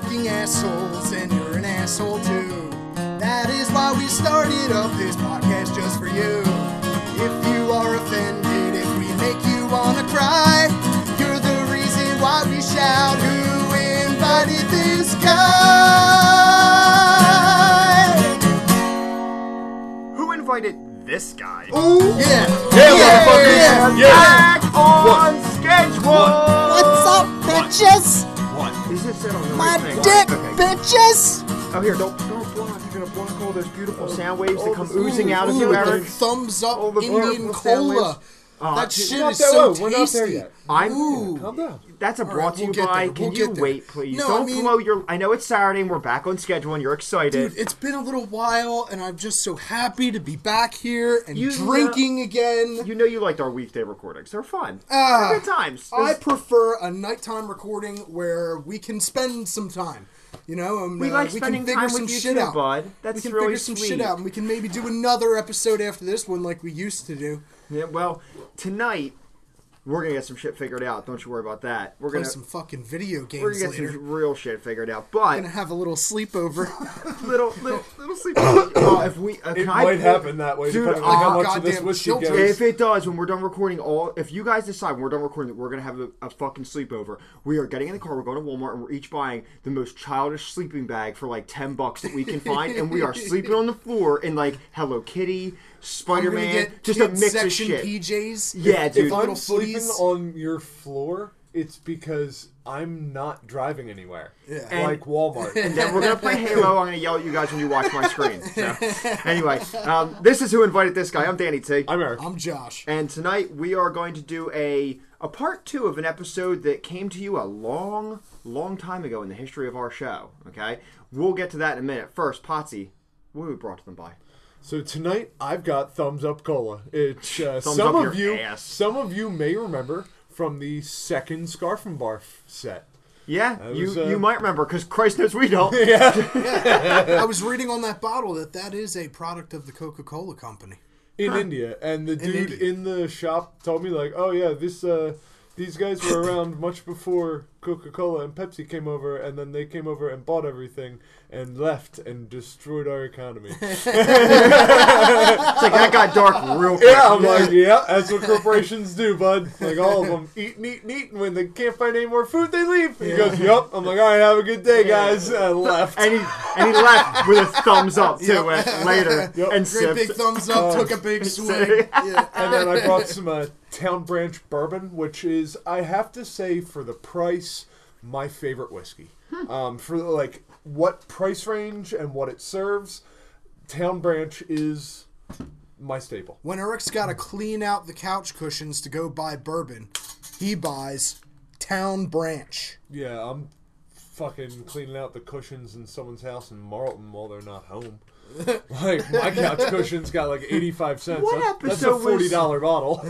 fucking assholes, and you're an asshole too. That is why we started up this podcast just for you. If you are offended, if we make you wanna cry, you're the reason why we shout, Who invited this guy? Who invited this guy? Ooh, yeah. Yeah, motherfuckers. yeah. Yeah. Back on schedule. What's up, bitches? What? Is this it on the My right thing? dick, Okay. bitches! Oh, here, don't don't block. You're gonna block all those beautiful sound waves that come oozing out of you, Eric. thumbs up All the Indian cola. Uh, that shit is so. We're not there yet. I'm. Ooh. Calm down. That's a All brought right, to you we'll by. there, Can we'll you wait, please? No, don't mean- blow your. I know it's Saturday and we're back on schedule and you're excited. Dude, it's been a little while, and I'm just so happy to be back here and You drinking again. you know you liked our weekday recordings. They're fun. Ah, They're good times. I prefer a nighttime recording where we can spend some time. You know, and, We uh, like we spending can figure time some with you shit too, out. bud. we can really figure some sweet. shit out, and we can maybe do another episode after this one, like we used to do. Yeah, well, tonight we're gonna get some shit figured out. Don't you worry about that. We're Play gonna play some fucking video games. we're gonna get later. some real shit figured out. But we're gonna have a little sleepover. little little little sleep. uh, if we uh, It can I might happen that way, Dude, depending on how uh, much of this goddamn whiskey goes. If it does, when we're done recording all, if you guys decide when we're done recording that we're gonna have a, a fucking sleepover, we are getting in the car, we're going to Walmart, and we're each buying the most childish sleeping bag for like ten bucks that we can find, and we are sleeping on the floor in like Hello Kitty, Spider I'm gonna Man, get just a mix of section shit. PJs. Yeah, dude. If I'm sleeping footies. on your floor, it's because I'm not driving anywhere. Yeah. Like Walmart. and then we're gonna play Halo. I'm gonna yell at you guys when you watch my screen. So, anyway, um, this is who invited this guy. I'm Danny T. I'm Eric. I'm Josh. And tonight we are going to do a a part two of an episode that came to you a long, long time ago in the history of our show. Okay, we'll get to that in a minute. First, Potsy, what were we brought to them by? So tonight I've got thumbs up cola. It's uh, Thumbs some up of your you. ass. Some of you may remember from the second Scarf and Barf set. Yeah, That you was, uh, you might remember because Christ knows we don't. Yeah, I was reading on that bottle that that is a product of the Coca-Cola company. in India, and the dude India. in the shop told me like, "Oh yeah, this uh, these guys were around much before Coca-Cola and Pepsi came over, and then they came over and bought everything and left and destroyed our economy." It's like that got dark real quick. yeah, I'm like, yeah, that's what corporations do, bud. Like all of them eat, and eat, and eat, and when they can't find any more food, they leave. He goes, "Yep." I'm like, "All right, have a good day, guys." And I left. And he and he left with a thumbs up to it later Yep. and Great sipped. big thumbs up, took a big swig. Yeah. and then I brought some uh, Town Branch bourbon, which is, I have to say, for the price, my favorite whiskey. Um, for like what price range and what it serves, Town Branch is my staple. When Eric's got to clean out the couch cushions to go buy bourbon, he buys Town Branch. Yeah, I'm fucking cleaning out the cushions in someone's house in Marlton while they're not home. like my couch cushion's got like 85 cents. What That- That's a forty dollar bottle.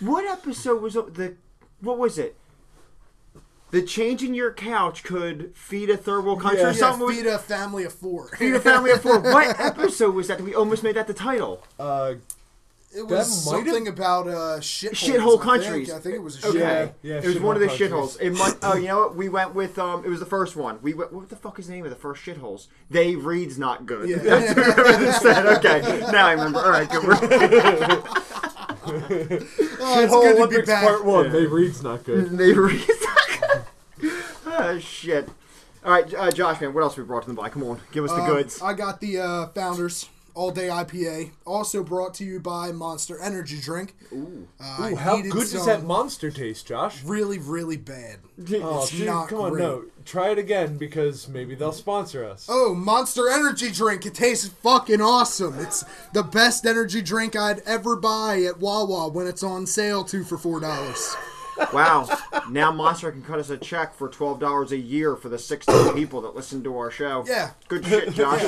What episode was the? What was it? The changing your couch could feed a third world country Yeah. or Yeah, something. feed a family of four. feed a family of four. What episode was that? We almost made that the title. Uh, It was might have- something about uh, shitholes. Shithole I countries. Think. I think it was a Okay, shithole. Yeah, yeah, it was one of the shithole shitholes. It might. Oh, you know what? We went with. Um, it was the first one. We went. What the fuck is the name of the first shitholes? They reads not good. Yeah. That's what we remember. Okay, now I remember. All right, good. We're- Oh, it's Shithole good to be Olympics back. Part One. Yeah. They reads not good. they reads not good. Oh shit. All right, uh, Josh, man. What else we brought to the by? Come on, give us the Uh, goods. I got the uh, Founders All Day IPA, also brought to you by Monster Energy Drink. Ooh. Uh, Ooh, how good does some that monster taste, Josh? Really, really bad. Oh, It's dude, not come on, great. no. Try it again because maybe they'll sponsor us. Oh, Monster Energy Drink. It tastes fucking awesome. It's the best energy drink I'd ever buy at Wawa when it's on sale, two for $4. Wow. Now Monster can cut us a check for twelve dollars a year for the sixteen people that listen to our show. Yeah. Good shit, Josh.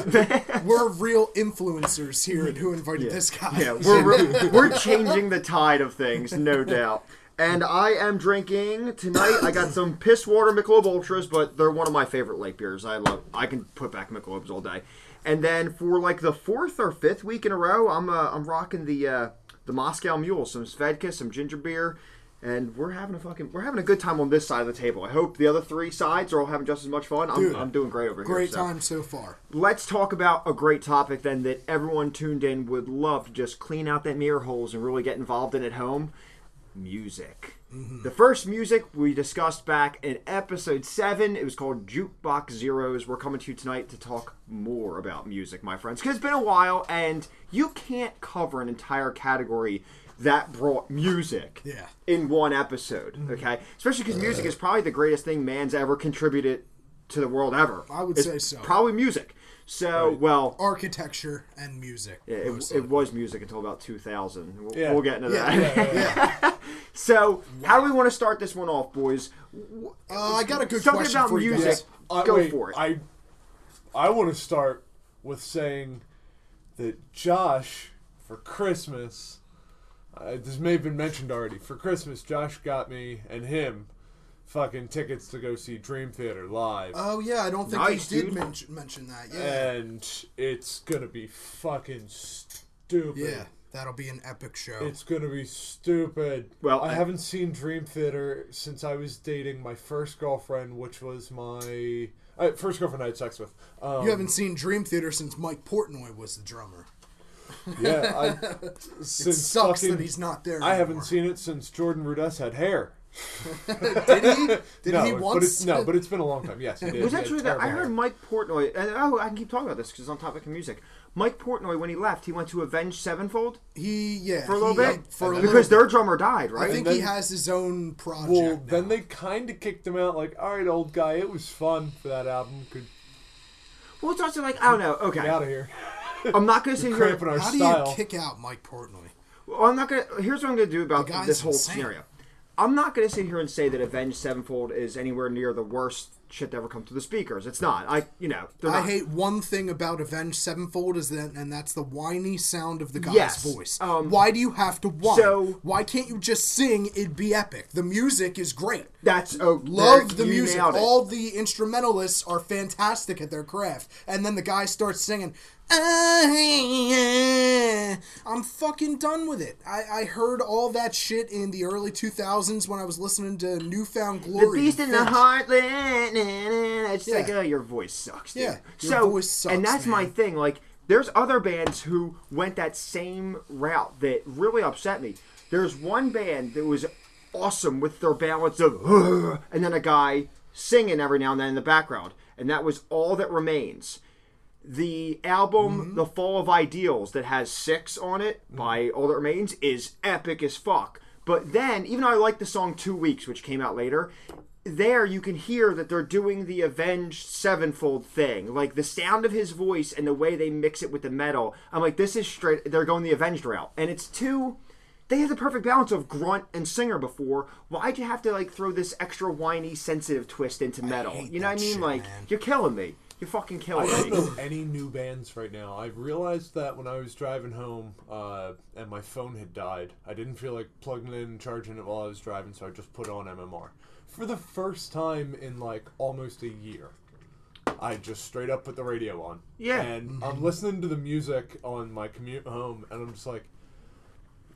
We're real influencers here at Who Invited This Guy. Yeah, we're, we're, we're changing the tide of things, no doubt. And I am drinking tonight. I got some piss water Michelob Ultras, but they're one of my favorite light beers. I love. I can put back Michelobs all day. And then for like the fourth or fifth week in a row, I'm uh, I'm rocking the uh, the Moscow Mule, some Svedka, some ginger beer, and we're having a fucking we're having a good time on this side of the table. I hope the other three sides are all having just as much fun. I'm, Dude, I'm doing great over here. Great time so far. Let's talk about a great topic then that everyone tuned in would love to just clean out that mirror holes and really get involved in at home. Music. Mm-hmm. The first music we discussed back in episode 7, it was called Jukebox Zeros. We're coming to you tonight to talk more about music, my friends, because it's been a while and you can't cover an entire category that brought music Yeah. in one episode, mm-hmm. okay? Especially because music uh. is probably the greatest thing man's ever contributed to the world ever. I would It's say so. Probably music. So, well, Architecture and music. yeah, it, it was music until about 2000. We'll, Yeah. we'll get into Yeah, that. yeah. So, how do we want to start this one off, boys? Uh, I got a good Something question about for you music. guys. I, Go wait, for it. I I want to start with saying that Josh for Christmas. Uh, this may have been mentioned already. For Christmas, Josh got me and him fucking tickets to go see Dream Theater live, Oh yeah, I don't think Nice, I did dude. mention, mention that. Yeah, and it's gonna be fucking stupid. yeah, that'll be an epic show. It's gonna be stupid. Well, I I- haven't seen Dream Theater since I was dating my first girlfriend, which was my uh, first girlfriend I had sex with. Um, you haven't seen Dream Theater since Mike Portnoy was the drummer. Yeah, I, It sucks fucking- that he's not there. I haven't seen it since Jordan Rudess had hair. Did he? Did no, he but once? it's, no, but it's been a long time. Yes, he did. was actually that I heard. Mike Portnoy, and oh, I can keep talking about this because it's on topic of music. Mike Portnoy, when he left, he went to Avenged Sevenfold he yeah for a little he- bit for because little their bit. drummer died, right? I think And he has his own project. Well, now. then they kind of kicked him out. Like, all right, old guy, it was fun for that album. Could well, it's also like I don't know. Okay, get out of here. I'm not gonna sit here. Cramping our How do you kick out Mike Portnoy? Well, I'm not gonna. Here's what I'm gonna do about this whole insane. scenario. I'm not gonna sit here and say that Avenged Sevenfold is anywhere near the worst shit to ever come to the speakers. It's not. I, you know, I not. hate one thing about Avenged Sevenfold is that, and that's the whiny sound of the guy's Yes, voice. um, Why do you have to whine? so- Why can't you just sing? It'd be epic. The music is great. That's oh, Love the music. All the instrumentalists are fantastic at their craft. And then the guy starts singing. "Ah, I'm fucking done with it. I, I heard all that shit in the early 2000s when I was listening to New Found Glory. The beast in the heartland. nah, It's like, oh, your voice sucks. Dude. Yeah, your so, voice sucks, and that's my thing. Like, there's other bands who went that same route that really upset me. There's one band that was awesome with their balance of, and then a guy singing every now and then in the background, and that was all that remains. The album Mm-hmm. The Fall of Ideals that has six on it by All That Remains is epic as fuck. But then, even though I like the song Two Weeks, which came out later, there you can hear that they're doing the Avenged Sevenfold thing. Like the sound of his voice and the way they mix it with the metal. I'm like, this is straight, they're going the Avenged route. And it's too. They had the perfect balance of grunt and singer before. Why'd you have to like throw this extra whiny, sensitive twist into metal? You know what I mean? shit, like, man. you're killing me. You're fucking killing me. I don't me. know any new bands right now. I realized that when I was driving home uh, and my phone had died. I didn't feel like plugging it in and charging it while I was driving, so I just put on MMR. For the first time in like almost a year, I just straight up put the radio on. Yeah. And I'm listening to the music on my commute home, and I'm just like,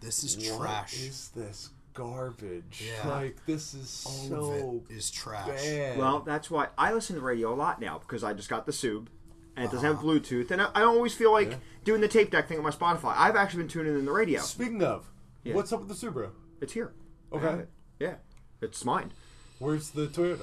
This is what trash. is this garbage? Yeah. Like, this is all so of it is trash. bad. Well, that's why I listen to the radio a lot now because I just got the Sub, and it doesn't have Uh-huh. Bluetooth, and I, I always feel like doing the tape deck thing on my Spotify. I've actually been tuning in the radio. Speaking of, Yeah. what's up with the Subaru? It's here. Okay. it. Yeah, it's mine. Where's the Toyota?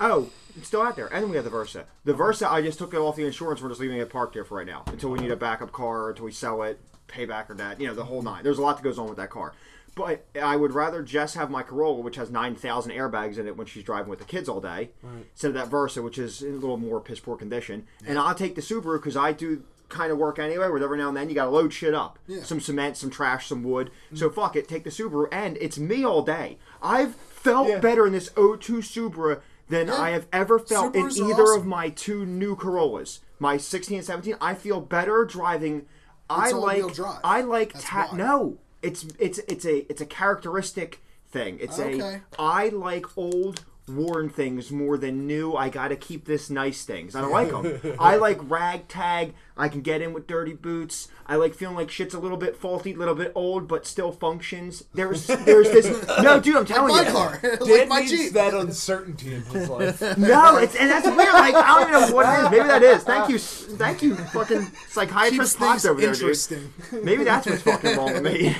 Oh, it's still out there, and we have the Versa. The Versa, I just took it off the insurance. We're just leaving it parked there for right now until we need a backup car, until we sell it, pay back or that. You know, the whole nine. There's a lot that goes on with that car. But I would rather Jess have my Corolla, which has nine thousand airbags in it when she's driving with the kids all day, instead of that Versa, which is in a little more piss poor condition. And I'll take the Subaru because I do kind of work anyway. Where every now and then you got to load shit up, Yeah. some cement, some trash, some wood. So fuck it, take the Subaru, and it's me all day. I've felt Yeah. better in this 02 Subaru than I have ever felt Subarus in either of my two new Corollas, my 16 and 17. I feel better driving. I like. all-wheel drive. I like. Ta- no, it's it's it's a it's a characteristic thing. It's Okay. a. I like old worn things more than new. I gotta keep this nice things. I don't like them. I like ragtag. I can get in with dirty boots. I like feeling like shit's a little bit faulty, a little bit old, but still functions. There's there's this. No, dude, I'm telling My you. car, like my needs Jeep. that uncertainty in his life. No, it's and that's weird. Like I don't even know what it is. Maybe that is. Thank you, thank you, fucking psychiatrist things Potts over there, dude. Maybe that's what's fucking wrong with me.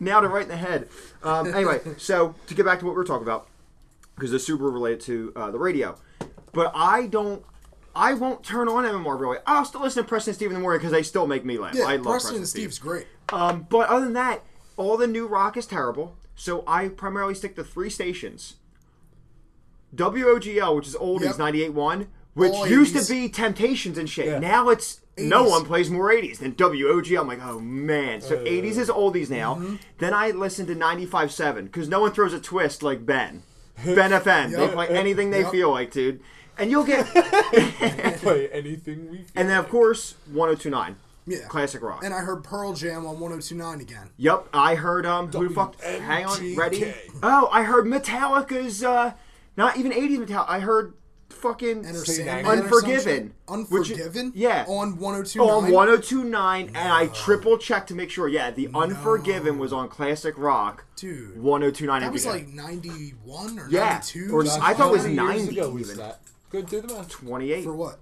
Nailed it right in the head. Um, anyway, so to get back to what we're talking about, because it's super related to uh, the radio, but I don't. I won't turn on MMR really. I'll still listen to Preston and Steve in the morning because they still make me laugh. Yeah, I love Preston and Steve. Steve's great. Um, but other than that, all the new rock is terrible. So I primarily stick to three stations. WOGL, which is oldies Yep. 98.1, which All used 80s. to be Temptations and shit. Yeah. Now it's no one plays more 80s than WOGL. I'm like, oh man. So Uh. 80s is oldies now. Mm-hmm. Then I listen to 95.7 because no one throws a twist like Ben. Ben. They Yep. play anything they Yep. feel like, dude. And you'll get. Play anything we. Feel. and then, of course, 1029. Yeah. Classic rock. And I heard Pearl Jam on 1029 again. Yep, I heard um who the fuck hang on, ready? Oh, I heard Metallica's uh not even 80s Metallica. I heard fucking Enter Say Sandman nine. or some Unforgiven. Which- Unforgiven? yeah. On Oh, 1029. on 1029 and I triple checked to make sure. Yeah, the Unforgiven was on Classic Rock. Dude. 1029 That was like 91 or Yeah. 92? Or something I thought it was like that. How many years 90 ago was even. that? Good, do the math. 28. For what?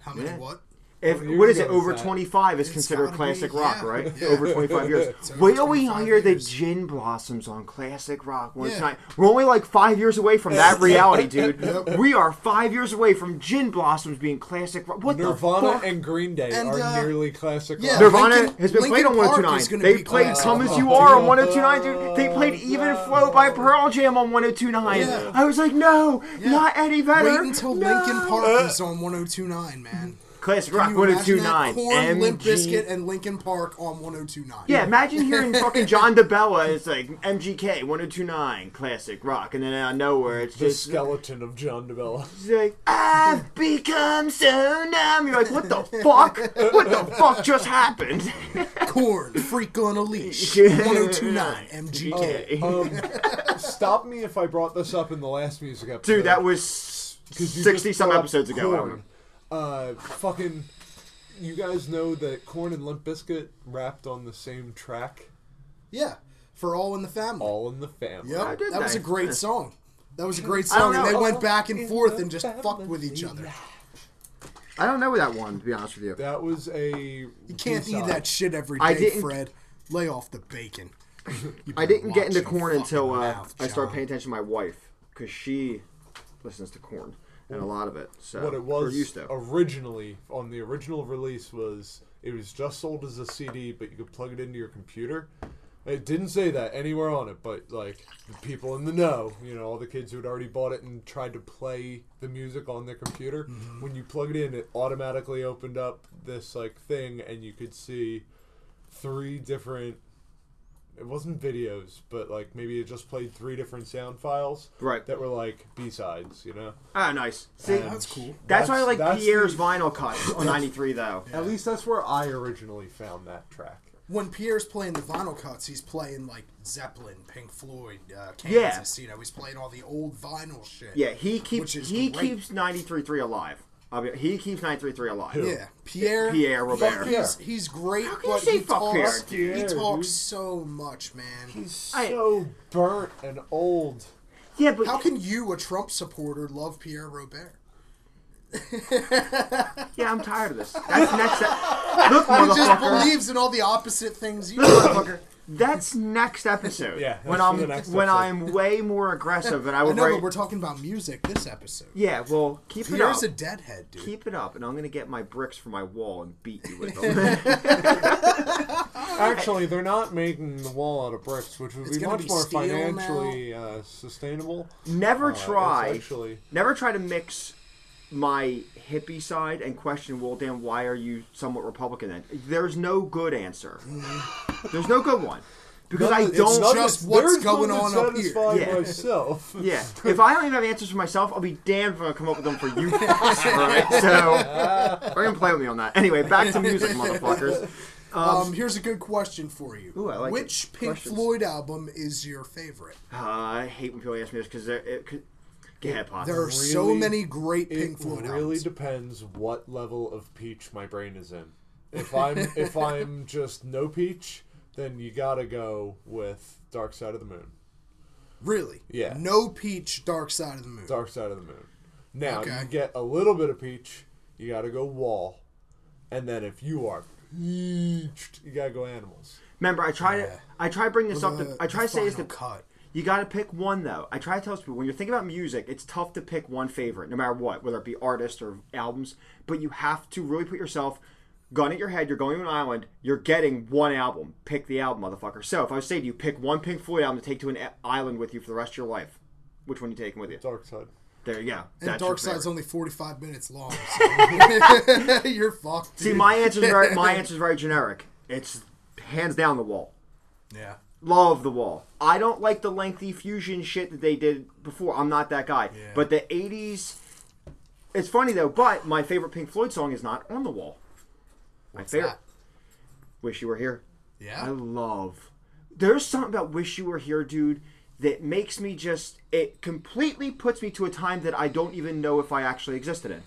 How many Yeah. what? If many what years is it? Over that? 25 is considered classic be, rock, yeah. right? Yeah. Over 25 years. It's over Wait till we 25 hear the gin blossoms on classic rock one Yeah. tonight. We're only like five years away from that reality, dude. We are five years away from gin blossoms being classic rock. What the Nirvana fuck? and Green Day And, are uh, nearly classic yeah. rock. Nirvana Linkin- has been played on Linkin Park is 129. They played classic "Come as. You Are" on 102.9, dude. They played "Even Flow" by Pearl Jam on 102.9. I was like, no, not Eddie Vedder. Wait until no. Linkin Park is on 1029, man. Classic rock Can you imagine that? 102.9. Korn, Limp MG. Bizkit, and Linkin Park on 1029. Yeah, imagine hearing fucking John DeBella. It's like MGK 1029 classic rock, and then out of nowhere it's the just skeleton of John DeBella. it's like I've become so numb. You're like, what the fuck? What the fuck just happened? Korn, Freak on a Leash, 1029, MGK. Um, stop me if I brought this up in the last music episode. Dude, that was 60 some episodes ago. I don't Korn. Uh, fucking, you guys know that Korn and Limp Bizkit rapped on the same track, Yeah, for All in the Family. all in the family. Yep, did that was a great song. That was a great song, and they know. went back and forth and just fucked with each other. I don't know that one to be honest with you. That was a. You can't eat that shit every day, I didn't- Fred. Lay off the bacon. I didn't get into Korn until uh, mouth, I started paying attention to my wife because she listens to Korn and a lot of it. So What it was used to. originally on the original release was it was just sold as a CD, but you could plug it into your computer. It didn't say that anywhere on it, but like the people in the know, you know, all the kids who had already bought it and tried to play the music on their computer, Mm-hmm. when you plug it in, it automatically opened up this like thing, and you could see three different. It wasn't videos, but like maybe it just played three different sound files Right. that were like B sides, you know. Ah, nice. See, And That's cool. That's, why I like that's Pierre's the- vinyl cuts on 93, though. At least that's where I originally found that track. When Pierre's playing the vinyl cuts, he's playing like Zeppelin, Pink Floyd, uh, Yeah. Kansas. You know, he's playing all the old vinyl shit. Yeah, he keeps Which is he great. keeps 93.3 alive. I mean, he keeps 93.3 alive. Yeah, Pierre. Pierre fuck, Robert. He's, he's great, How can you but say he fuck talks. Pierre? he Pierre, talks so much, man. He's I- so burnt and old. Yeah, but How can you, a Trump supporter, love Pierre Robert? yeah, I'm tired of this. That's next. Look, He just motherfucker. believes in all the opposite things you Look, do. motherfucker. That's next episode. Yeah, that's when for I'm the next when episode. I'm way more aggressive and I I would know, write. but we're talking about music this episode. yeah, well, keep it up. Pierre's a deadhead, dude. Keep it up, and I'm gonna get my bricks for my wall and beat you with them. Actually, they're not making the wall out of bricks, which would It's be gonna much be more steel financially uh, sustainable. Never Uh, it's try. actually Never try to mix my hippie side and question, well, Dan, why are you somewhat Republican then? There's no good answer. There's no good one. Because I None- it's don't. none just that- what's there's going none that on up here. Yeah. myself. Yeah. If I don't even have answers for myself, I'll be damned if I'm going to come up with them for you fucks. Alright? So, we're going to play with me on that. Anyway, back to music, motherfuckers. Um, here's a good question for you. Ooh, I like Which it. Pink Questions. Floyd album is your favorite? Uh, I hate when people ask me this because Go ahead, There are so many great Pink Floyd It really albums. depends what level of peach my brain is in. If I'm if I'm just no peach, then you gotta go with Dark Side of the Moon. Really? Yeah. No Peach, Dark Side of the Moon. Dark Side of the Moon. Now Okay. you get a little bit of peach, you gotta go Wall, and then if you are peached, you gotta go Animals. Remember, I try Yeah. to I try to bring this up. The- To, I try to say is final the cut. You got to pick one though. I try to tell people when you're thinking about music, it's tough to pick one favorite, no matter what, whether it be artists or albums. But you have to really put yourself, gun at your head. You're going to an island. You're getting one album. Pick the album, motherfucker. So if I was saying to you, pick one Pink Floyd album to take to an island with you for the rest of your life, which one are you taking with you? Dark Side. There you go. And That's Dark your Side's only 45 minutes long. So you're fucked. See, my answer is very my answer is very generic. It's hands down the wall. Yeah. Love the wall. I don't like the lengthy fusion shit that they did before. I'm not that guy. Yeah. But the 80s. It's funny though, but my favorite Pink Floyd song is not on the wall. My What's favorite. that? Wish You Were Here. Yeah. I love. There's something about Wish You Were Here, dude, that makes me just. It completely puts me to a time that I don't even know if I actually existed in.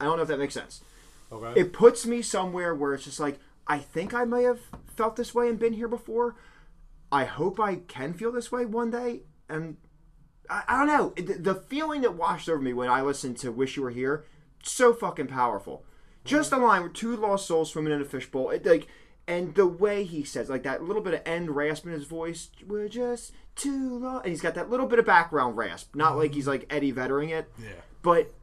I don't know if that makes sense Okay. it puts me somewhere where it's just like I think I may have felt this way and been here before. I hope I can feel this way one day, and I, I don't know the, the feeling that washed over me when I listened to "Wish You Were Here." So fucking powerful. Just a line with two lost souls swimming in a fishbowl. It, like, and the way he says, like that little bit of end rasp in his voice. We're just too lost, and he's got that little bit of background rasp. Not like he's like Eddie Vettering it. Yeah. But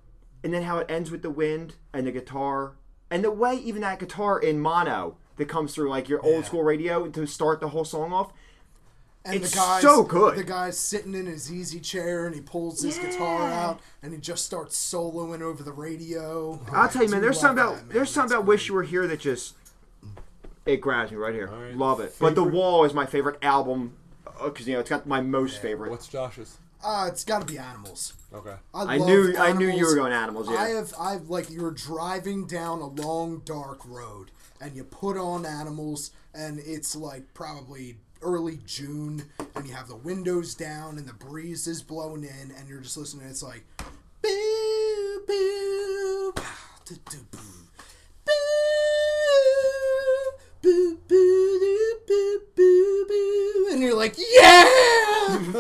and then how it ends with the wind and the guitar and the way even that guitar in mono that comes through like your old school radio to start the whole song off. And It's the guy's, so good. The guy's sitting in his easy chair and he pulls his guitar out and he just starts soloing over the radio. I'll tell you, man. There's something about man. there's something That's about "Wish You Were Here" that just it grabs me right here. right. Love it. But the Wall is my favorite album because you know it's got my most favorite. What's Josh's? Uh, it's got to be animals. Okay. I, I love knew I knew you were going animals. Yeah. I have I've like you're driving down a long dark road and you put on animals and it's like probably early June and you have the windows down and the breeze is blowing in and you're just listening it's like boo boo boo, boo, boo, boo, do, boo, boo, boo, and you're like yeah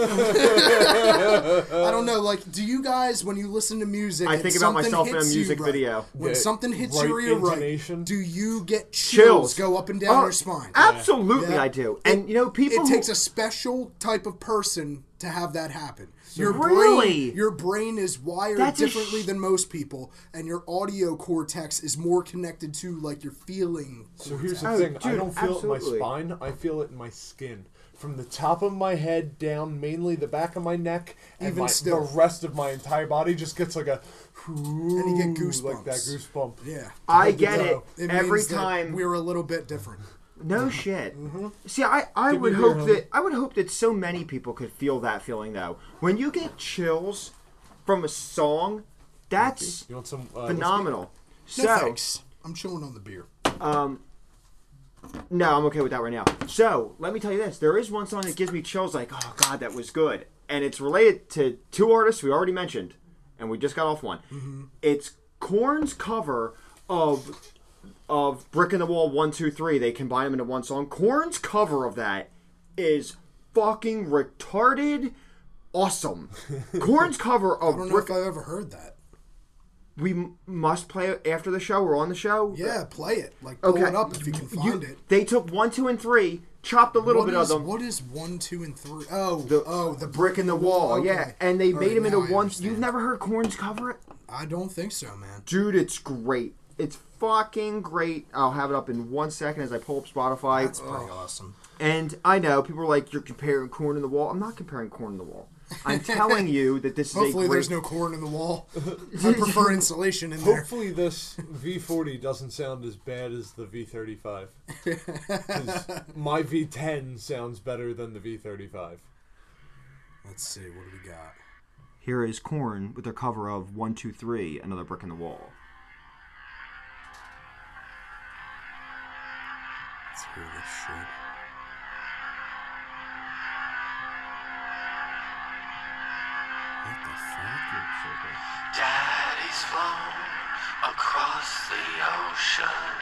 I don't know. Like, do you guys, when you listen to music, I and think about something myself in a hits you music right, video. When Yeah, something hits right your ear right, do you get chills, Chills go up and down Oh, your spine? Absolutely, Yeah. I do. And you know, people. It who- takes a special type of person to have that happen. Your Really? brain, your brain is wired That's differently sh- than most people, and your audio cortex is more connected to like your feeling. So here's the Oh, thing: I oh, don't feel it in my spine. I feel it in my skin, from the top of my head down, mainly the back of my neck, and Even my, still. the rest of my entire body just gets like a, And you get like that goosebumps. goosebump. Yeah, I get uh, it. know. it Every time we're a little bit different. No shit. See, I, I Give would hope that I would hope that so many people could feel that feeling though. When you get chills from a song, that's You some uh, phenomenal. No So, thanks. I'm chilling on the beer. Um, no, I'm okay with that right now. So, let me tell you this: there is one song that gives me chills. Like, oh god, that was good, and it's related to two artists we already mentioned, and we just got off one. It's Korn's cover of of Brick in the Wall one two three. They combine them into one song. Korn's cover of that is fucking retarded. Awesome. Korn's cover of I don't know Brick. if I've ever heard that. we m- must play it after the show. We're on the show. Yeah, play it. Like pull Okay. it up if you can find You- it. They took one, two, and three, chopped a little What bit is- of them. What is one, two, and three? Oh, the, oh, the brick in the wall. Okay. Yeah, and they All made right, him into one. You've never heard Korn's cover it, I don't think so, man. dude? It's great. It's fucking great. I'll have it up in one second as I pull up Spotify. That's pretty awesome. And I know people are like, "You're comparing Korn in the Wall." I'm not comparing Korn in the Wall. I'm telling you that this is Hopefully, a great. there's no corn in the wall. I prefer insulation in there. Hopefully, this V40 doesn't sound as bad as the V35. 'Cause my V10 sounds better than the V35. Let's see. What do we got? Here is Korn with their cover of One Two Three, Another Brick in the Wall. through the shit. What the fuck? Daddy's flown across the ocean.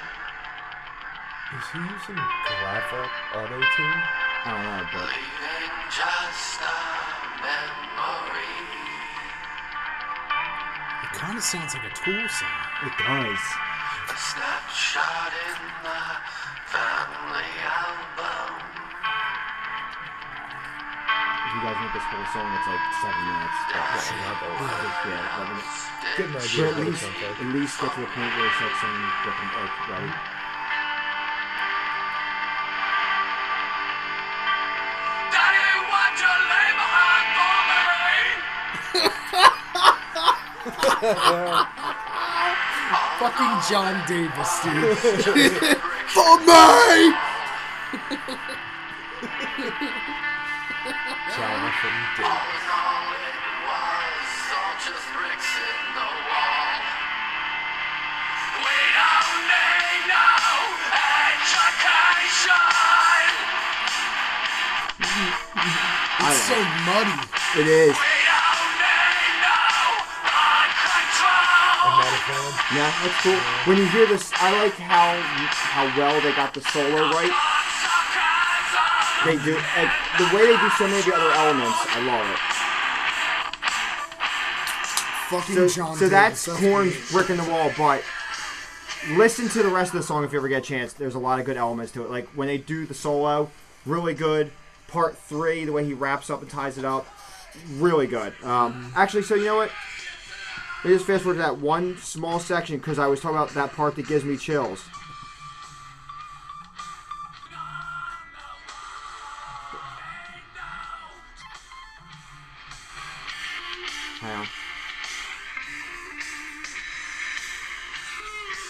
Is he using graphic auto tune? I don't know, but. Leaving just a memory. It kind of sounds like a Tool song. It does. A snapshot in the family album. If you guys want this whole song, it's like seven minutes. But, yeah, not bad. yeah. Get an idea at of what it least, at least get to the point where it's like saying, "Get like ready." Daddy, Fucking John Davis, dude. For me! Jonathan Davis. in all, it was all just bricks in the wall. We don't need no education. It's so muddy. It is. Yeah, that's cool. When you hear this, I like how how well they got the solo right. They do and the way they do so many of the other elements. I love it. Fucking So, John so Davis. that's Korn's brick in the wall, but listen to the rest of the song if you ever get a chance. There's a lot of good elements to it. Like when they do the solo, really good. Part three, the way he wraps up and ties it up, really good. Um, actually, so you know what? Let me just fast forward to that one small section because I was talking about that part that gives me chills.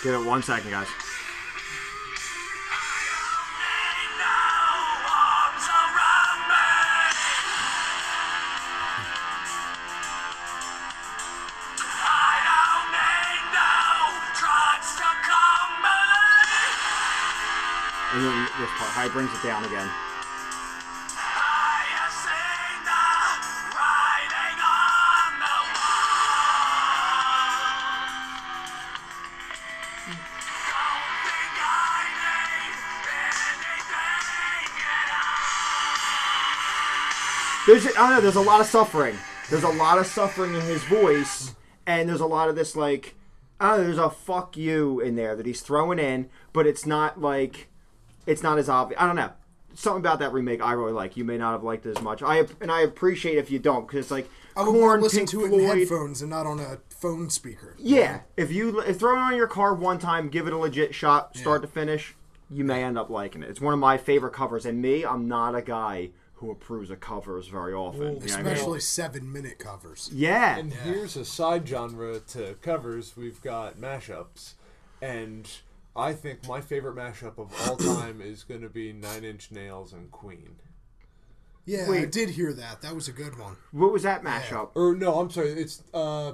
Give it one second, guys. He brings it down again. There's, I don't oh know. There's a lot of suffering. There's a lot of suffering in his voice, and there's a lot of this like, I don't know. There's a fuck you in there that he's throwing in, but it's not like, it's not as obvious. I don't know. Something about that remake I really like. You may not have liked it as much. I and I appreciate if you don't because it's like I would Korn, listen Pink to it in headphones and not on a phone speaker. Yeah, if you if throw it on your car one time, give it a legit shot, start to finish, you may end up liking it. It's one of my favorite covers, and me, I'm not a guy who approves of covers very often. You know I mean? Especially seven minute covers. yeah, And here's a side genre to covers. We've got mashups, and I think my favorite mashup of all time is going to be Nine Inch Nails and Queen. Yeah, I did hear that. That was a good one. what was that mashup? Or no, I'm sorry. It's uh,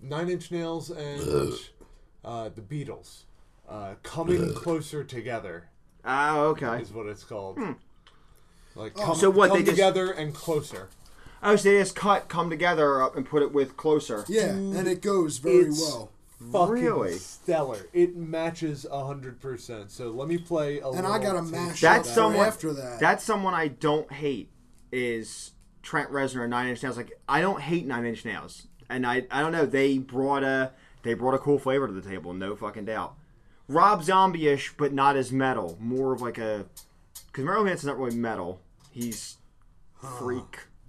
Nine Inch Nails and uh, the Beatles. Uh, coming closer together Ah, okay. is what it's called. Hmm. Like come, So what, come they just- together and closer. Oh, so they just cut, come together up, and put it with closer. Yeah, and it goes very it's- well. Fucking Really? stellar. It matches hundred percent. So let me play a. And I got a little mashup taste That's of someone. after that. That's someone I don't hate. Is Trent Reznor and Nine Inch Nails? Like I don't hate Nine Inch Nails, and I I don't know. They brought a they brought a cool flavor to the table, no fucking doubt. Rob Zombie-ish, but not as metal. More of like a because Marilyn Manson's not really metal. He's freak.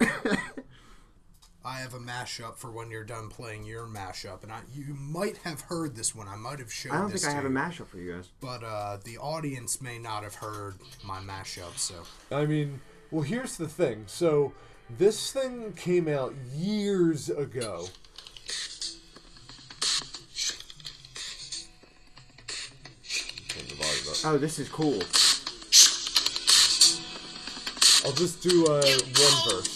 I have a mashup for when you're done playing your mashup, and I you might have heard this one. I might have showed. I don't this think I to have a mashup for you guys. but uh, the audience may not have heard my mashup. So I mean, well, here's the thing. So this thing came out years ago. Turn the volume up. Oh, this is cool. I'll just do uh, one verse.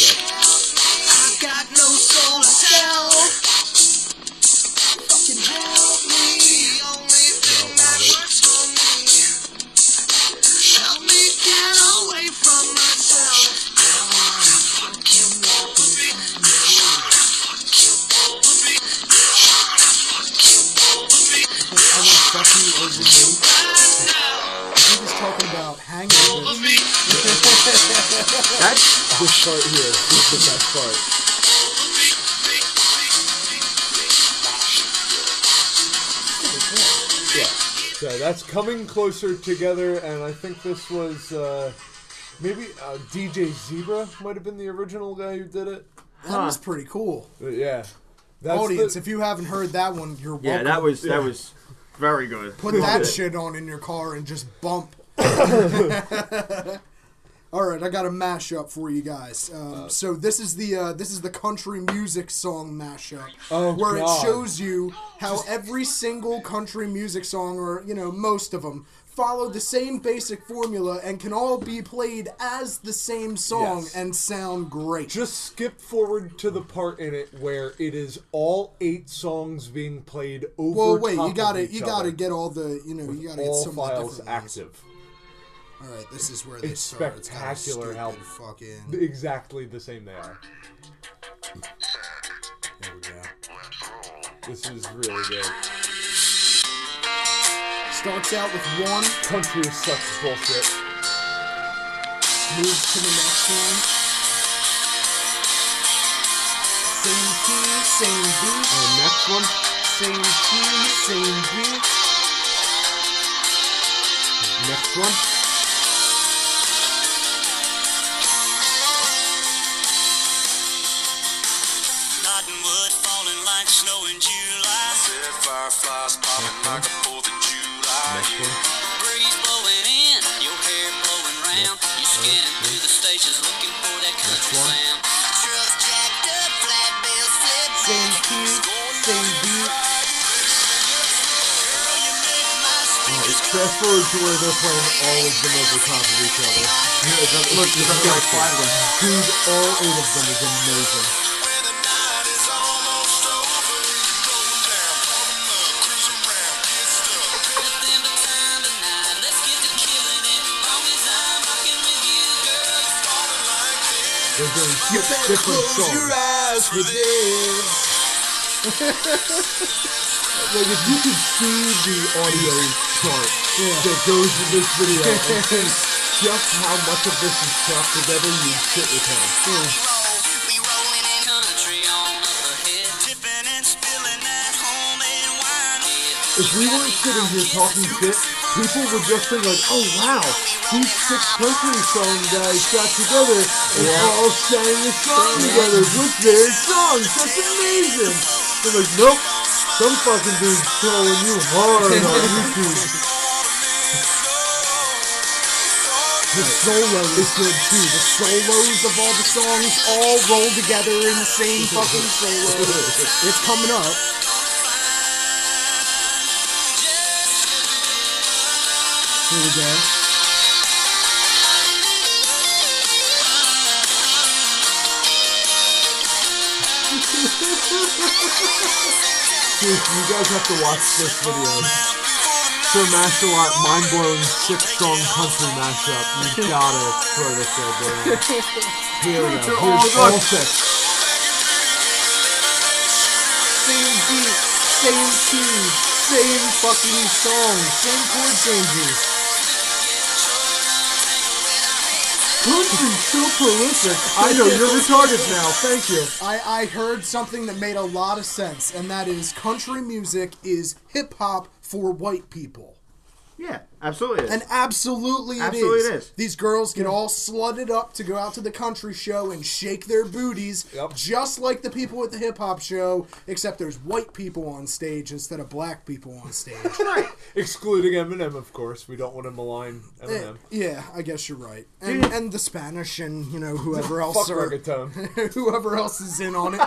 part here is the best part. Yeah. So that's coming closer together, and I think this was uh, maybe uh, DJ Zebra might have been the original guy who did it. That was pretty cool. But yeah. That's Audience, the- if you haven't heard that one, you're welcome. yeah. That was Yeah. that was very good. Put that shit on in your car and just bump. All right, I got a mashup for you guys. Um, so this is the uh, this is the country music song mashup, Oh, where God. it shows you how every single country music song, or you know most of them, follow the same basic formula and can all be played as the same song Yes. and sound great. Just skip forward to the part in it where it is all eight songs being played over. well, wait, you gotta you gotta get all the you know you gotta get some files active. All right, this is where they It's start. Spectacular how- fucking. Exactly the same they are. There we go. This is really good. Starts out with one, Country is such bullshit. moves to the next one. Same key, same beat, And next one. same key, same beat. Next one. Forward to where they're playing all of them over top of each other. Look, there's only like five of them. Dude, all eight of them is amazing. When the night is almost over, going down, pumping up, cruising round, get stuck. Nothing but time tonight. Let's get to killing it. Long as I'm rocking with you, girl. Falling like this. They're doing six different songs. eyes for this. Like if you could see the audio chart that goes with this video and see just how much of this is chopped together, you'd sit with him. We rolling in country on up ahead. Tipping and spilling that homemade wine. If we weren't sitting here talking shit, people would just think like, oh wow, these six country song guys got together and all sang a song together with their songs. That's amazing. They're like, nope, some fucking dude's trolling you hard on YouTube. The solo is good too. The Solos of all the songs all roll together in the same fucking solo. It's coming up. Here we go. Dude, you guys have to watch this video. Sir Mashalot mind blowing six song country mashup. You gotta throw this there, bro. Here we go. Here's all six. Same beat, same key, same fucking song, same chord changes. Country's so prolific. I know you're retarded now. Thank you. I, I heard something that made a lot of sense, and that is country music is hip hop for white people. Yeah, absolutely. is. And absolutely it is. Absolutely it is. These girls get all slutted up to go out to the country show and shake their booties, Yep. just like the people at the hip hop show, except there's white people on stage instead of black people on stage. right. Excluding Eminem, of course. We don't want to malign Eh, Eminem. yeah, I guess you're right. And, Dude. and the Spanish and you know whoever Fuck else are, reggaeton. whoever else is in on it.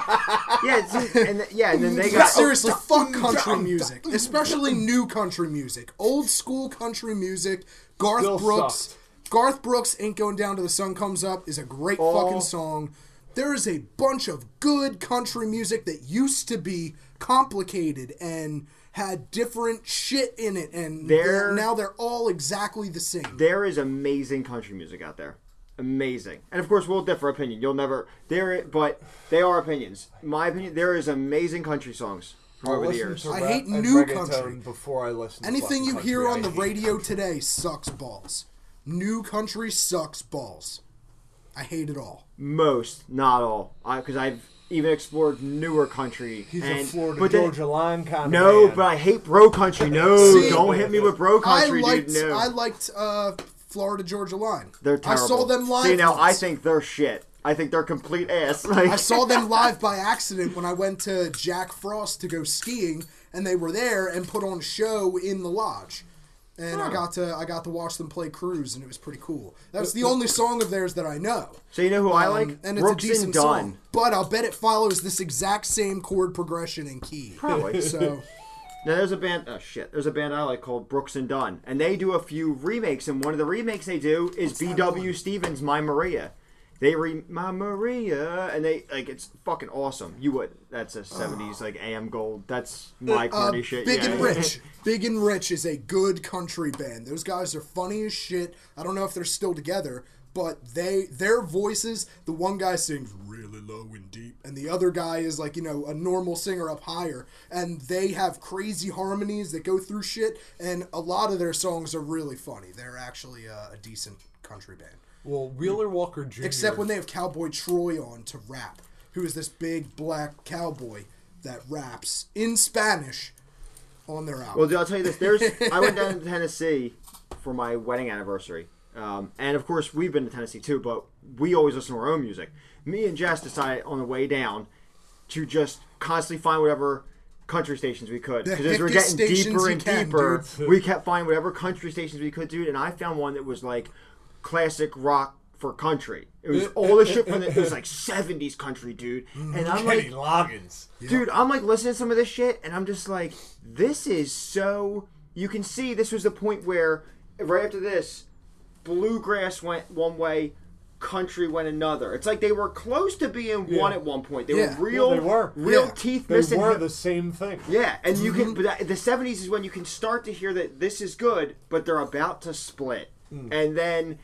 Yeah, see, and th- yeah, and then they But got seriously, fuck country music, especially new country music. Old school country music, Garth Still Brooks, sucked. Garth Brooks "Ain't Going Down to the Sun Comes Up" is a great Oh. fucking song. There is a bunch of good country music that used to be complicated and had different shit in it, and There- they're, now they're all exactly the same. There is amazing country music out there. Amazing. And of course, we'll differ opinion. You'll never there, but they are opinions. My opinion, there is amazing country songs I'll over the years. I hate new country. before I listen. to Anything you country. hear I on the radio country. today sucks balls. New country sucks balls. I hate it all. Most, not all, because I've even explored newer country. He's and, a Florida but then- Georgia line kind No, of man. but I hate bro country. No, See, don't hit me with bro country, I liked dude. No, I liked uh, Florida Georgia Line. they're terrible. I saw them live. See now, I think they're shit. I think they're complete ass. Like, I saw them live by accident when I went to Jack Frost to go skiing, and they were there and put on a show in the lodge. And I got to I got to watch them play cruise, and it was pretty cool. That's the only song of theirs that I know. So you know who I like? Um, and it's Brooks a decent song. But I'll bet it follows this exact same chord progression and key. Probably. So Now there's a band. Oh shit! There's a band I like called Brooks and Dunn, and they do a few remakes. And one of the remakes they do is B.W. Stevens' "My Maria." They re "My Maria," and they like it's fucking awesome. You would. That's a '70s like AM Gold. That's my uh, corny shit. Big yeah. and Rich. Big and Rich is a good country band. Those guys are funny as shit. I don't know if they're still together, but they their voices. The one guy sings really low and deep, and the other guy is like you know a normal singer up higher, and they have crazy harmonies that go through shit. And a lot of their songs are really funny. They're actually uh, a decent country band. Well, Wheeler Walker Jr. Except when they have Cowboy Troy on to rap, who is this big black cowboy that raps in Spanish on their album. Well, dude, I'll tell you this. There's. I went down to Tennessee for my wedding anniversary, um, and of course we've been to Tennessee too. But we always listen to our own music. Me and Jess decided on the way down to just constantly find whatever country stations we could because as we're getting deeper and can, deeper, dude. we kept finding whatever country stations we could, dude. And I found one that was like classic rock for country. It was all the shit from the, it was like '70s country, dude. And I'm like, Kenny Loggins. Dude, I'm like listening to some of this shit, and I'm just like, this is so. You can see this was the point where, right after this, bluegrass went one way, country went another. It's like they were close to being one at one point. They Yeah. were real, Well, they were. real Yeah. teeth They missing. They were the same thing. yeah, and you Mm-hmm. can, but that, the '70s is when you can start to hear that this is good, but they're about to split, Mm. and then.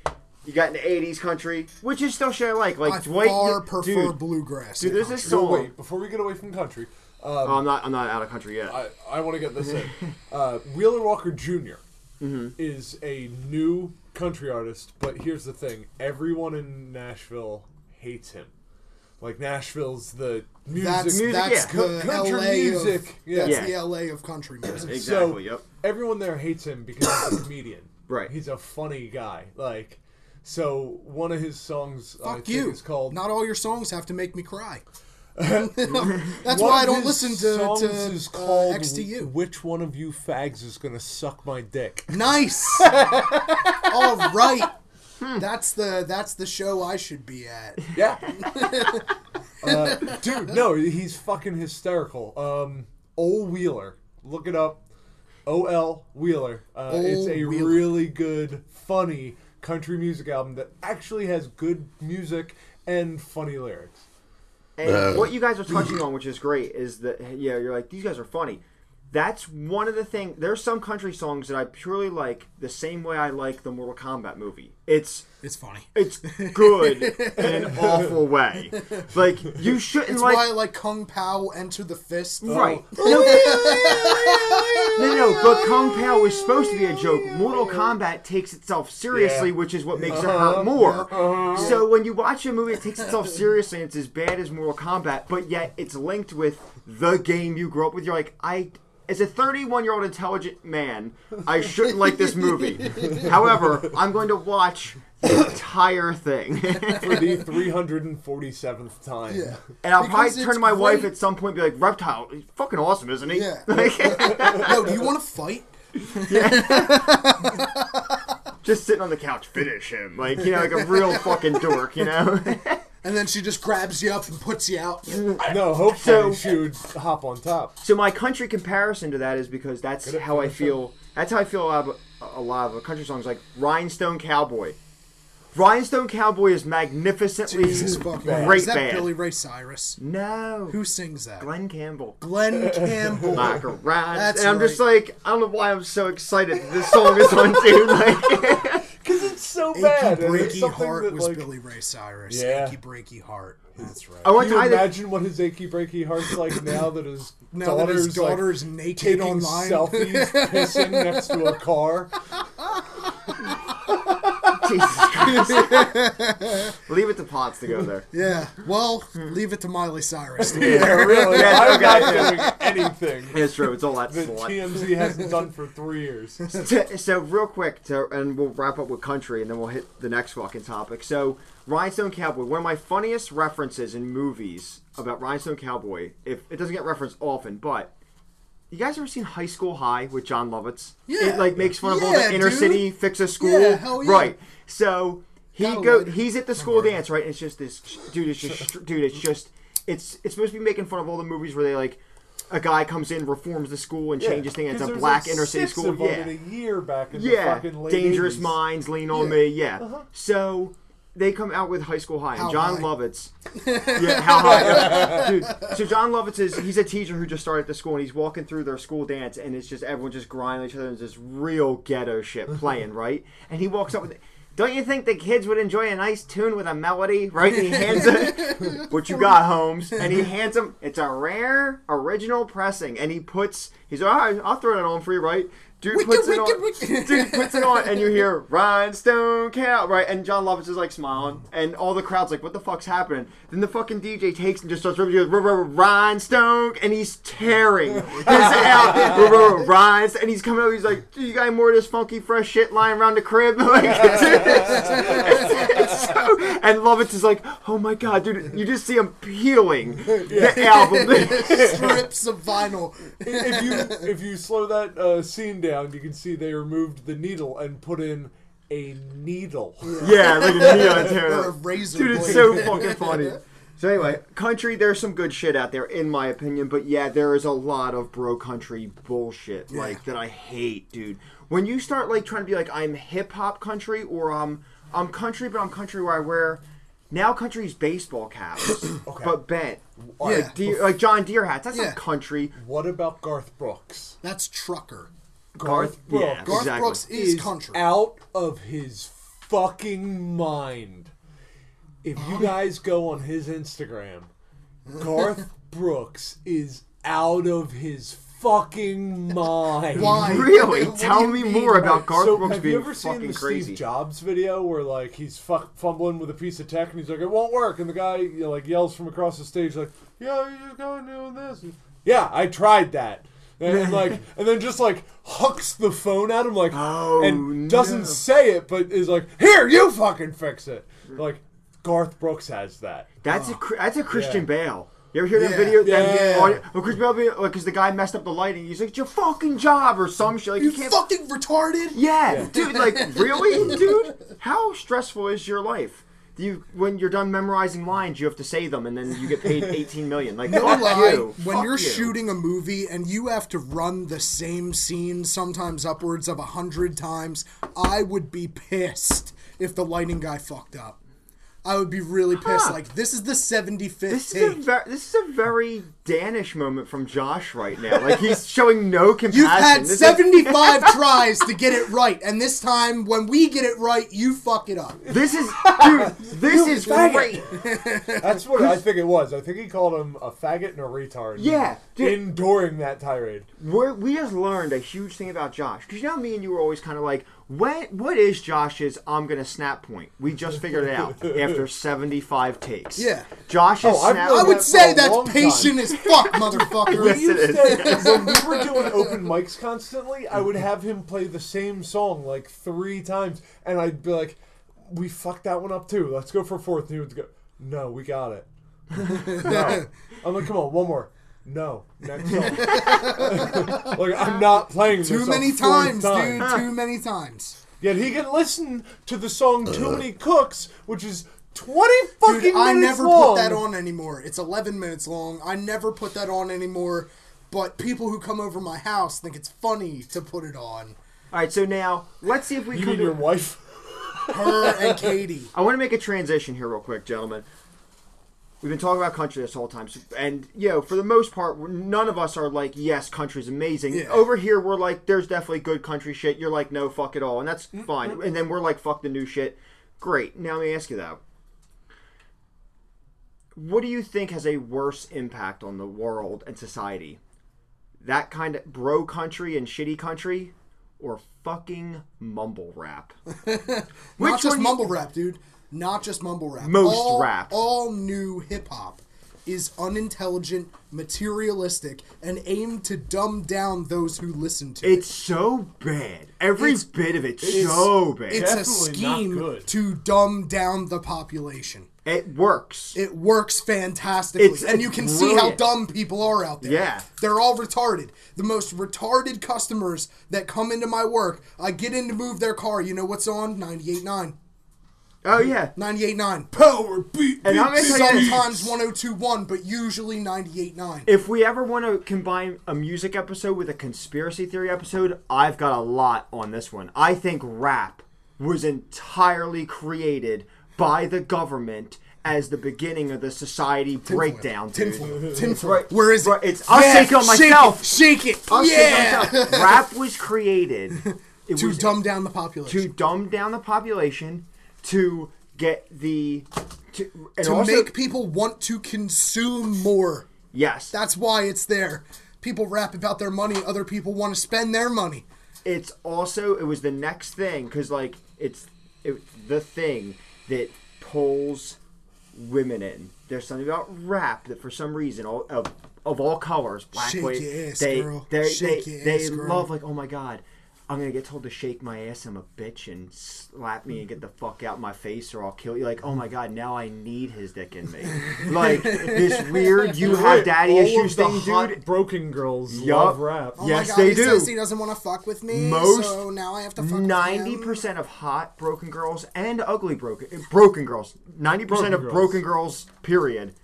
You got in the '80s country, which is still shit I like. Like I Dwight, far prefer dude, bluegrass. dude, than there's this song. No, wait. Before we get away from country, um, Oh, I'm not. I'm not out of country yet. I, I want to get this in. Uh, Wheeler Walker junior Mm-hmm. is a new country artist, but here's the thing: everyone in Nashville hates him. Like Nashville's the music. That's Music, that's yeah. the Country LA music, of yeah. that's Yeah. the LA of country music. Exactly. So yep. everyone there hates him because he's a comedian. Right. He's a funny guy. Like, so one of his songs, I Fuck think you. is called. Not all your songs have to make me cry. that's One why I don't listen to, songs to is uh, called XTU. Which one of you fags is gonna suck my dick? Nice. all right. Hmm. That's the that's the show I should be at. Yeah. uh, dude, no, he's fucking hysterical. Um, Ol Wheeler, look it up. O L Wheeler. Uh, Ol it's a Wheeler. really good, funny country music album that actually has good music and funny lyrics. And what you guys are touching on, which is great, is that yeah, you're like these guys are funny. That's one of the things. There's some country songs that I purely like the same way I like the Mortal Kombat movie. It's It's funny. it's good in an awful way. Like you shouldn't It's like why I like Kung Pao Enter the Fist. right. No, no, no. But Kung Pao is supposed to be a joke. Mortal Kombat takes itself seriously, Yeah. which is what makes it uh-huh. hurt more. Uh-huh. So when you watch a movie that takes itself seriously, and it's as bad as Mortal Kombat, but yet it's linked with the game you grew up with. You're like, I. As a 31 year old intelligent man, I shouldn't like this movie. However, I'm going to watch the entire thing. For the 347th time. Yeah. And I'll Because probably it's turn to my wife great. at some point and be like, Reptile, he's fucking awesome, isn't he? Yeah. Like, Yo, do you want to fight? just sitting on the couch, finish him. Like, you know, like a real fucking dork, you know? And then she just grabs you up and puts you out. Mm. No, hopefully So- she would hop on top. so my country comparison to that is because that's Good how I finish feel. That's how I feel about a lot of country songs, like Rhinestone Cowboy. Rhinestone Cowboy is magnificently Jesus fucking great Christ. Is that band. Billy Ray Cyrus? No, Who sings that? Glen Campbell. Glen Campbell. Like a ride. That's and I'm just like, I don't know why I'm so excited. This song is on tune. Like, Because it's so Achy bad. Breaky something Heart that, was like, Billy Ray Cyrus. Yeah. Achy Breaky Heart. That's right. I want Can to you either. imagine what his achy breaky heart's like now that his Now that daughter's, his daughter's like, naked taking online. selfies, pissing next to a car? Jesus Christ. Leave it to Potts to go there. Yeah. Well, leave it to Miley Cyrus. Yeah, really. Yeah, I'm okay, not yeah. doing anything It's true. It's all that that slut. TMZ hasn't done for three years. So, so real quick, to, and we'll wrap up with country, and then we'll hit the next fucking topic. So, Rhinestone Cowboy, one of my funniest references in movies about Rhinestone Cowboy. If it doesn't get referenced often, but you guys ever seen High School High with Jon Lovitz? Yeah. It like makes fun of all the inner dude. city fix a school. Yeah, hell yeah. Right. So he Gotta go. love. He's at the school dance, right? And it's just this dude. It's just dude. It's just. It's it's supposed to be making fun of all the movies where they like. A guy comes in, reforms the school, and changes things. It's 'cause a black like, inner city school. Yeah, in a year back in the yeah, fucking late dangerous 80s. minds lean on Yeah. me. Yeah. Uh-huh. So they come out with High School High, and How Jon high? Lovitz. yeah, how high? Dude, so Jon Lovitz is he's a teacher who just started the school, and he's walking through their school dance, and it's just everyone just grinding each other, and this real ghetto shit playing, right? And he walks up with. Don't you think the kids would enjoy a nice tune with a melody, right? And he hands it, what you got, Holmes, and he hands him. It's a rare original pressing, and he puts. He's all right. I'll throw that on for you, right? Dude Wicked, puts it on. wicked. Dude puts it on, and you hear Rhinestone Cow, right? And Jon Lovitz is like smiling, and all the crowd's like, "What the fuck's happening?" Then the fucking DJ takes and just starts ripping, he goes, "R- r- Rhinestone, and he's tearing his out, Rhinestone, and he's coming out. He's like, "Do you got more of this funky fresh shit lying around the crib?" Like, it's- it's so- and Lovitz is like, "Oh my god, dude!" You just see him peeling the album. Strips of vinyl. if you if you slow that uh, scene down, you can see they removed the needle and put in a needle. Yeah, like a neon tear. Or a razor Dude, it's blade. so fucking funny. So anyway, country, there's some good shit out there, in my opinion. But yeah, there is a lot of bro country bullshit like that I hate, dude. When you start like trying to be like I'm hip hop country or I'm I'm country, but I'm country where I wear now country's baseball caps, but bent. Oh, yeah. Like, deer, like John Deere hats. That's Yeah. not country. What about Garth Brooks? That's trucker. Garth, Brooks. yeah, Garth exactly. Brooks is, is country. out of his fucking mind. If you guys go on his Instagram, Garth Brooks is out of his fucking mind. Why? Really? What Tell me mean? more about Garth so Brooks have you ever seen fucking the crazy. Steve Jobs video where like he's fuck, fumbling with a piece of tech and he's like it won't work and the guy you know, like yells from across the stage like yeah you just going to do this yeah I tried that and then, like and then just like hucks the phone at him like Oh, and doesn't no. say it but is like here you fucking fix it like Garth Brooks has that That's a that's a Christian Yeah. Bale. You ever hear that video? Yeah, that yeah, yeah. audio- Well, Christian Bale, be- like, because the guy messed up the lighting. He's like, "It's your fucking job" or some shit. Like, you, You can't. fucking retarded. yeah, dude. Like, really, dude? How stressful is your life? Do you, when you're done memorizing lines, you have to say them, and then you get paid 18 million. Like, No fuck lie, you. when Fuck you're you. shooting a movie and you have to run the same scene sometimes upwards of a hundred times, I would be pissed if the lighting guy fucked up. I would be really pissed. Huh. Like this is the seventy fifth. This fifth is a take. very this is a very Danish moment from Josh right now. Like he's showing no compassion. You've had This is- 75 tries to get it right, and this time, when we get it right, you fuck it up. This is, dude. This is faggot. great. that's what I think it was I think he called him a faggot and a retard Yeah, dude. in during that tirade We're, we just learned a huge thing about Josh because you know me and you were always kind of like, what what is Josh's I'm gonna snap point? We just figured it out after 75 takes. Yeah. Josh's Oh, I've snap. known I that would for say a that's long patient as fuck, motherfucker. Yes, it used when we were doing open mics constantly, I would have him play the same song like three times, and I'd be like, "We fucked that one up too. Let's go for a fourth. And he would go, "No, we got it." no. I'm like, "Come on, one more." No, next song. like I'm not playing Too a many fourth times, time. dude. Too many times. Yet he can listen to the song "Too Many Cooks," which is twenty fucking Dude, I minutes never long. put that on anymore. It's 11 minutes long. I never put that on anymore. But people who come over my house think it's funny to put it on. All right, so now let's see if we You come mean to your wife? Her and Katie. I want to make a transition here, real quick, gentlemen. We've been talking about country this whole time, so- and you know, for the most part, none of us are like, "Yes, country's amazing." Yeah. Over here, we're like, "There's definitely good country shit." You're like, "No, fuck it all," and that's mm-hmm. fine. And then we're like, "Fuck the new shit." Great. Now let me ask you though, what do you think has a worse impact on the world and society? That kind of bro country and shitty country, or fucking mumble rap? Not just one you- mumble rap, dude. Not just mumble rap. Most all, rap. All new hip hop is unintelligent, materialistic, and aimed to dumb down those who listen to it. It's so bad. Every It's- bit of it's, it. so bad. It's a Definitely not scheme to dumb down the population. it works. It works fantastically, It's- and you it's can see how dumb people are out there. Yeah. they're all retarded. The most retarded customers that come into my work, I get in to move their car. You know what's on? 98.9. oh yeah. 98.9. Power beat. And I'm gonna tell you- Sometimes 102.1, but usually 98.9. If we ever want to combine a music episode with a conspiracy theory episode, I've got a lot on this one. I think rap was entirely created by the government as the beginning of the society breakdown. Tinfoil. Tinfoil. Right. Where is it? It's- I'll shake it on myself. Shake it. I'll say yeah. myself, rap was created it to was dumb down the population. to dumb down the population, to get the to, to also make people want to consume more. yes, That's why it's there. People rap about their money. Other people want to spend their money. it's also it was the next thing because like it's it, the thing that pulls women in. There's something about rap that for some reason all of of all colors, black, Shake white, they they Shake they, they girl. love like oh my god. I'm gonna get told to shake my ass. I'm a bitch and slap me and get the fuck out my face, or I'll kill you. Like, oh my god, now I need his dick in me. Like this weird, you have daddy All issues of the thing, hot dude. broken girls Yup. love rap. Oh Yes, my god, they he do. says he doesn't want to fuck with me, Most- so now I have to Ninety percent of hot broken girls and ugly broken eh, broken girls. Ninety percent of girls. broken girls, period,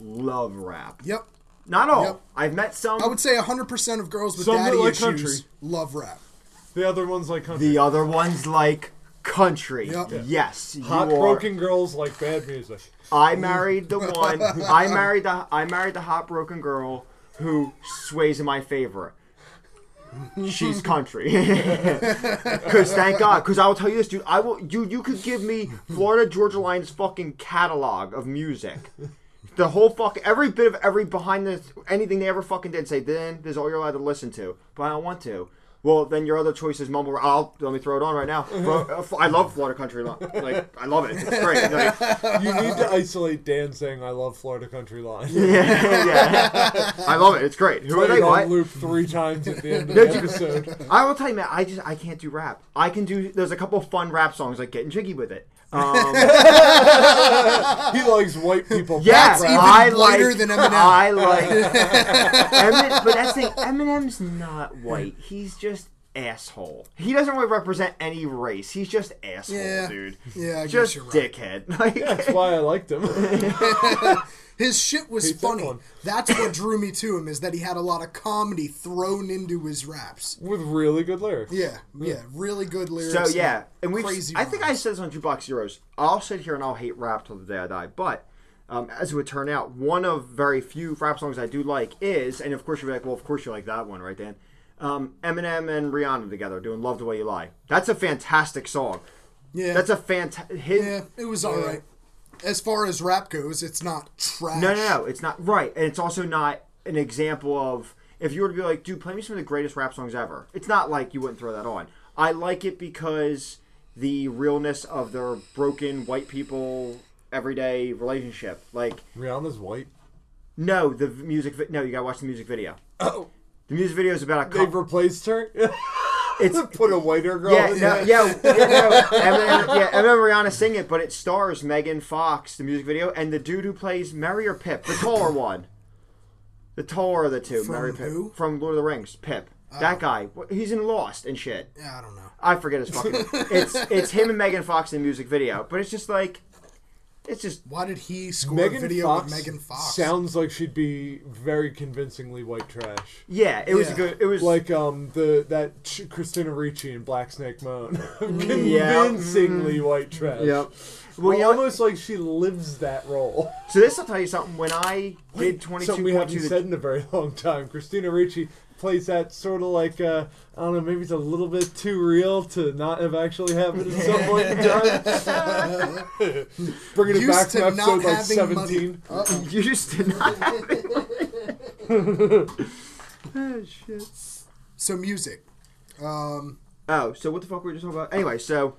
love rap. Yep. Not all. Yep. I've met some. I would say 100% of girls with Some daddy issues country. love rap. The other ones like country. the other ones like country. Yep. Yeah. Yes, hot you are. broken girls like bad music. I married the one. I married the. I married the hot broken girl who sways in my favor. She's country. Because thank God. Because I will tell you this, dude. I will. You you could give me Florida Georgia Line's fucking catalog of music. The whole fucking every bit of every behind the anything they ever fucking did. Say then this is all you're allowed to listen to, but I don't want to. Well, then your other choice is mumble. I'll let me throw it on right now. Uh-huh. Bro, uh, I love Florida country. line. Like I love it. It's great. Like, You need to isolate Dan saying "I love Florida Country Line." yeah. yeah. I love it. It's great. Who are they? on What? loop three times at the end of the episode. I will tell you, man. I just I can't do rap. I can do. There's a couple fun rap songs like "Getting Jiggy with It." Um, He likes white people. yeah, That's even I whiter like, than Eminem. I like Eminem, but that's the thing. Eminem's not white. He's just asshole. He doesn't really represent any race. He's just asshole, Yeah. dude. Yeah, I guess just you're right. dickhead. Like, That's why I liked him. His shit was He took funny. one. That's what drew me to him is that he had a lot of comedy thrown into his raps. With really good lyrics. Yeah, yeah, really good lyrics. So yeah, and we. crazy. I think I rhymes. said this on Jukebox Zeros. I'll sit here and I'll hate rap till the day I die. But um, as it would turn out, one of very few rap songs I do like is, and of course you're like, well, of course you like that one, right, Dan? Um, Eminem and Rihanna together doing "Love the Way You Lie." That's a fantastic song. yeah, That's a fantastic yeah. It was all right. As far as rap goes, it's not trash. No, no, no. It's not right, and it's also not an example of if you were to be like, dude, play me some of the greatest rap songs ever. It's not like you wouldn't throw that on. I like it because the realness of their broken white people everyday relationship. Like, Rihanna's white. no, the music. Vi- no, you gotta watch the music video. Oh, The music video is about a they've couple. replaced her. It's Put a whiter girl. yeah, in no, yeah, yeah, Eminem, yeah. Rihanna sing it, but it stars Megan Fox, the music video, and the dude who plays Merry or Pip, the taller one, the taller of the two, From Merry Pip who? from Lord of the Rings, Pip. Oh. That guy, he's in Lost and shit. Yeah, I don't know. I forget his fucking. it's it's him and Megan Fox in the music video, but it's just like It's just Why did he score Megan a video Fox, with Megan Fox? sounds like she'd be very convincingly white trash. yeah. It was Yeah. good. It was Like um the that Ch- Christina Ricci in Black Snake Moan, Yeah. convincingly white trash. Yep. Well, Well, you know almost like she lives that role. So this will tell you something. When I did twenty two Something we haven't two, said in a very long time. Christina Ricci plays that sort of like uh, I don't know, maybe it's a little bit too real to not have actually happened at some point in time. Bringing it back to from not episode like seventeen. money. Uh-oh. you just did not have it. oh shit. So music. Um, Oh, so what the fuck were we just talking about? Anyway, so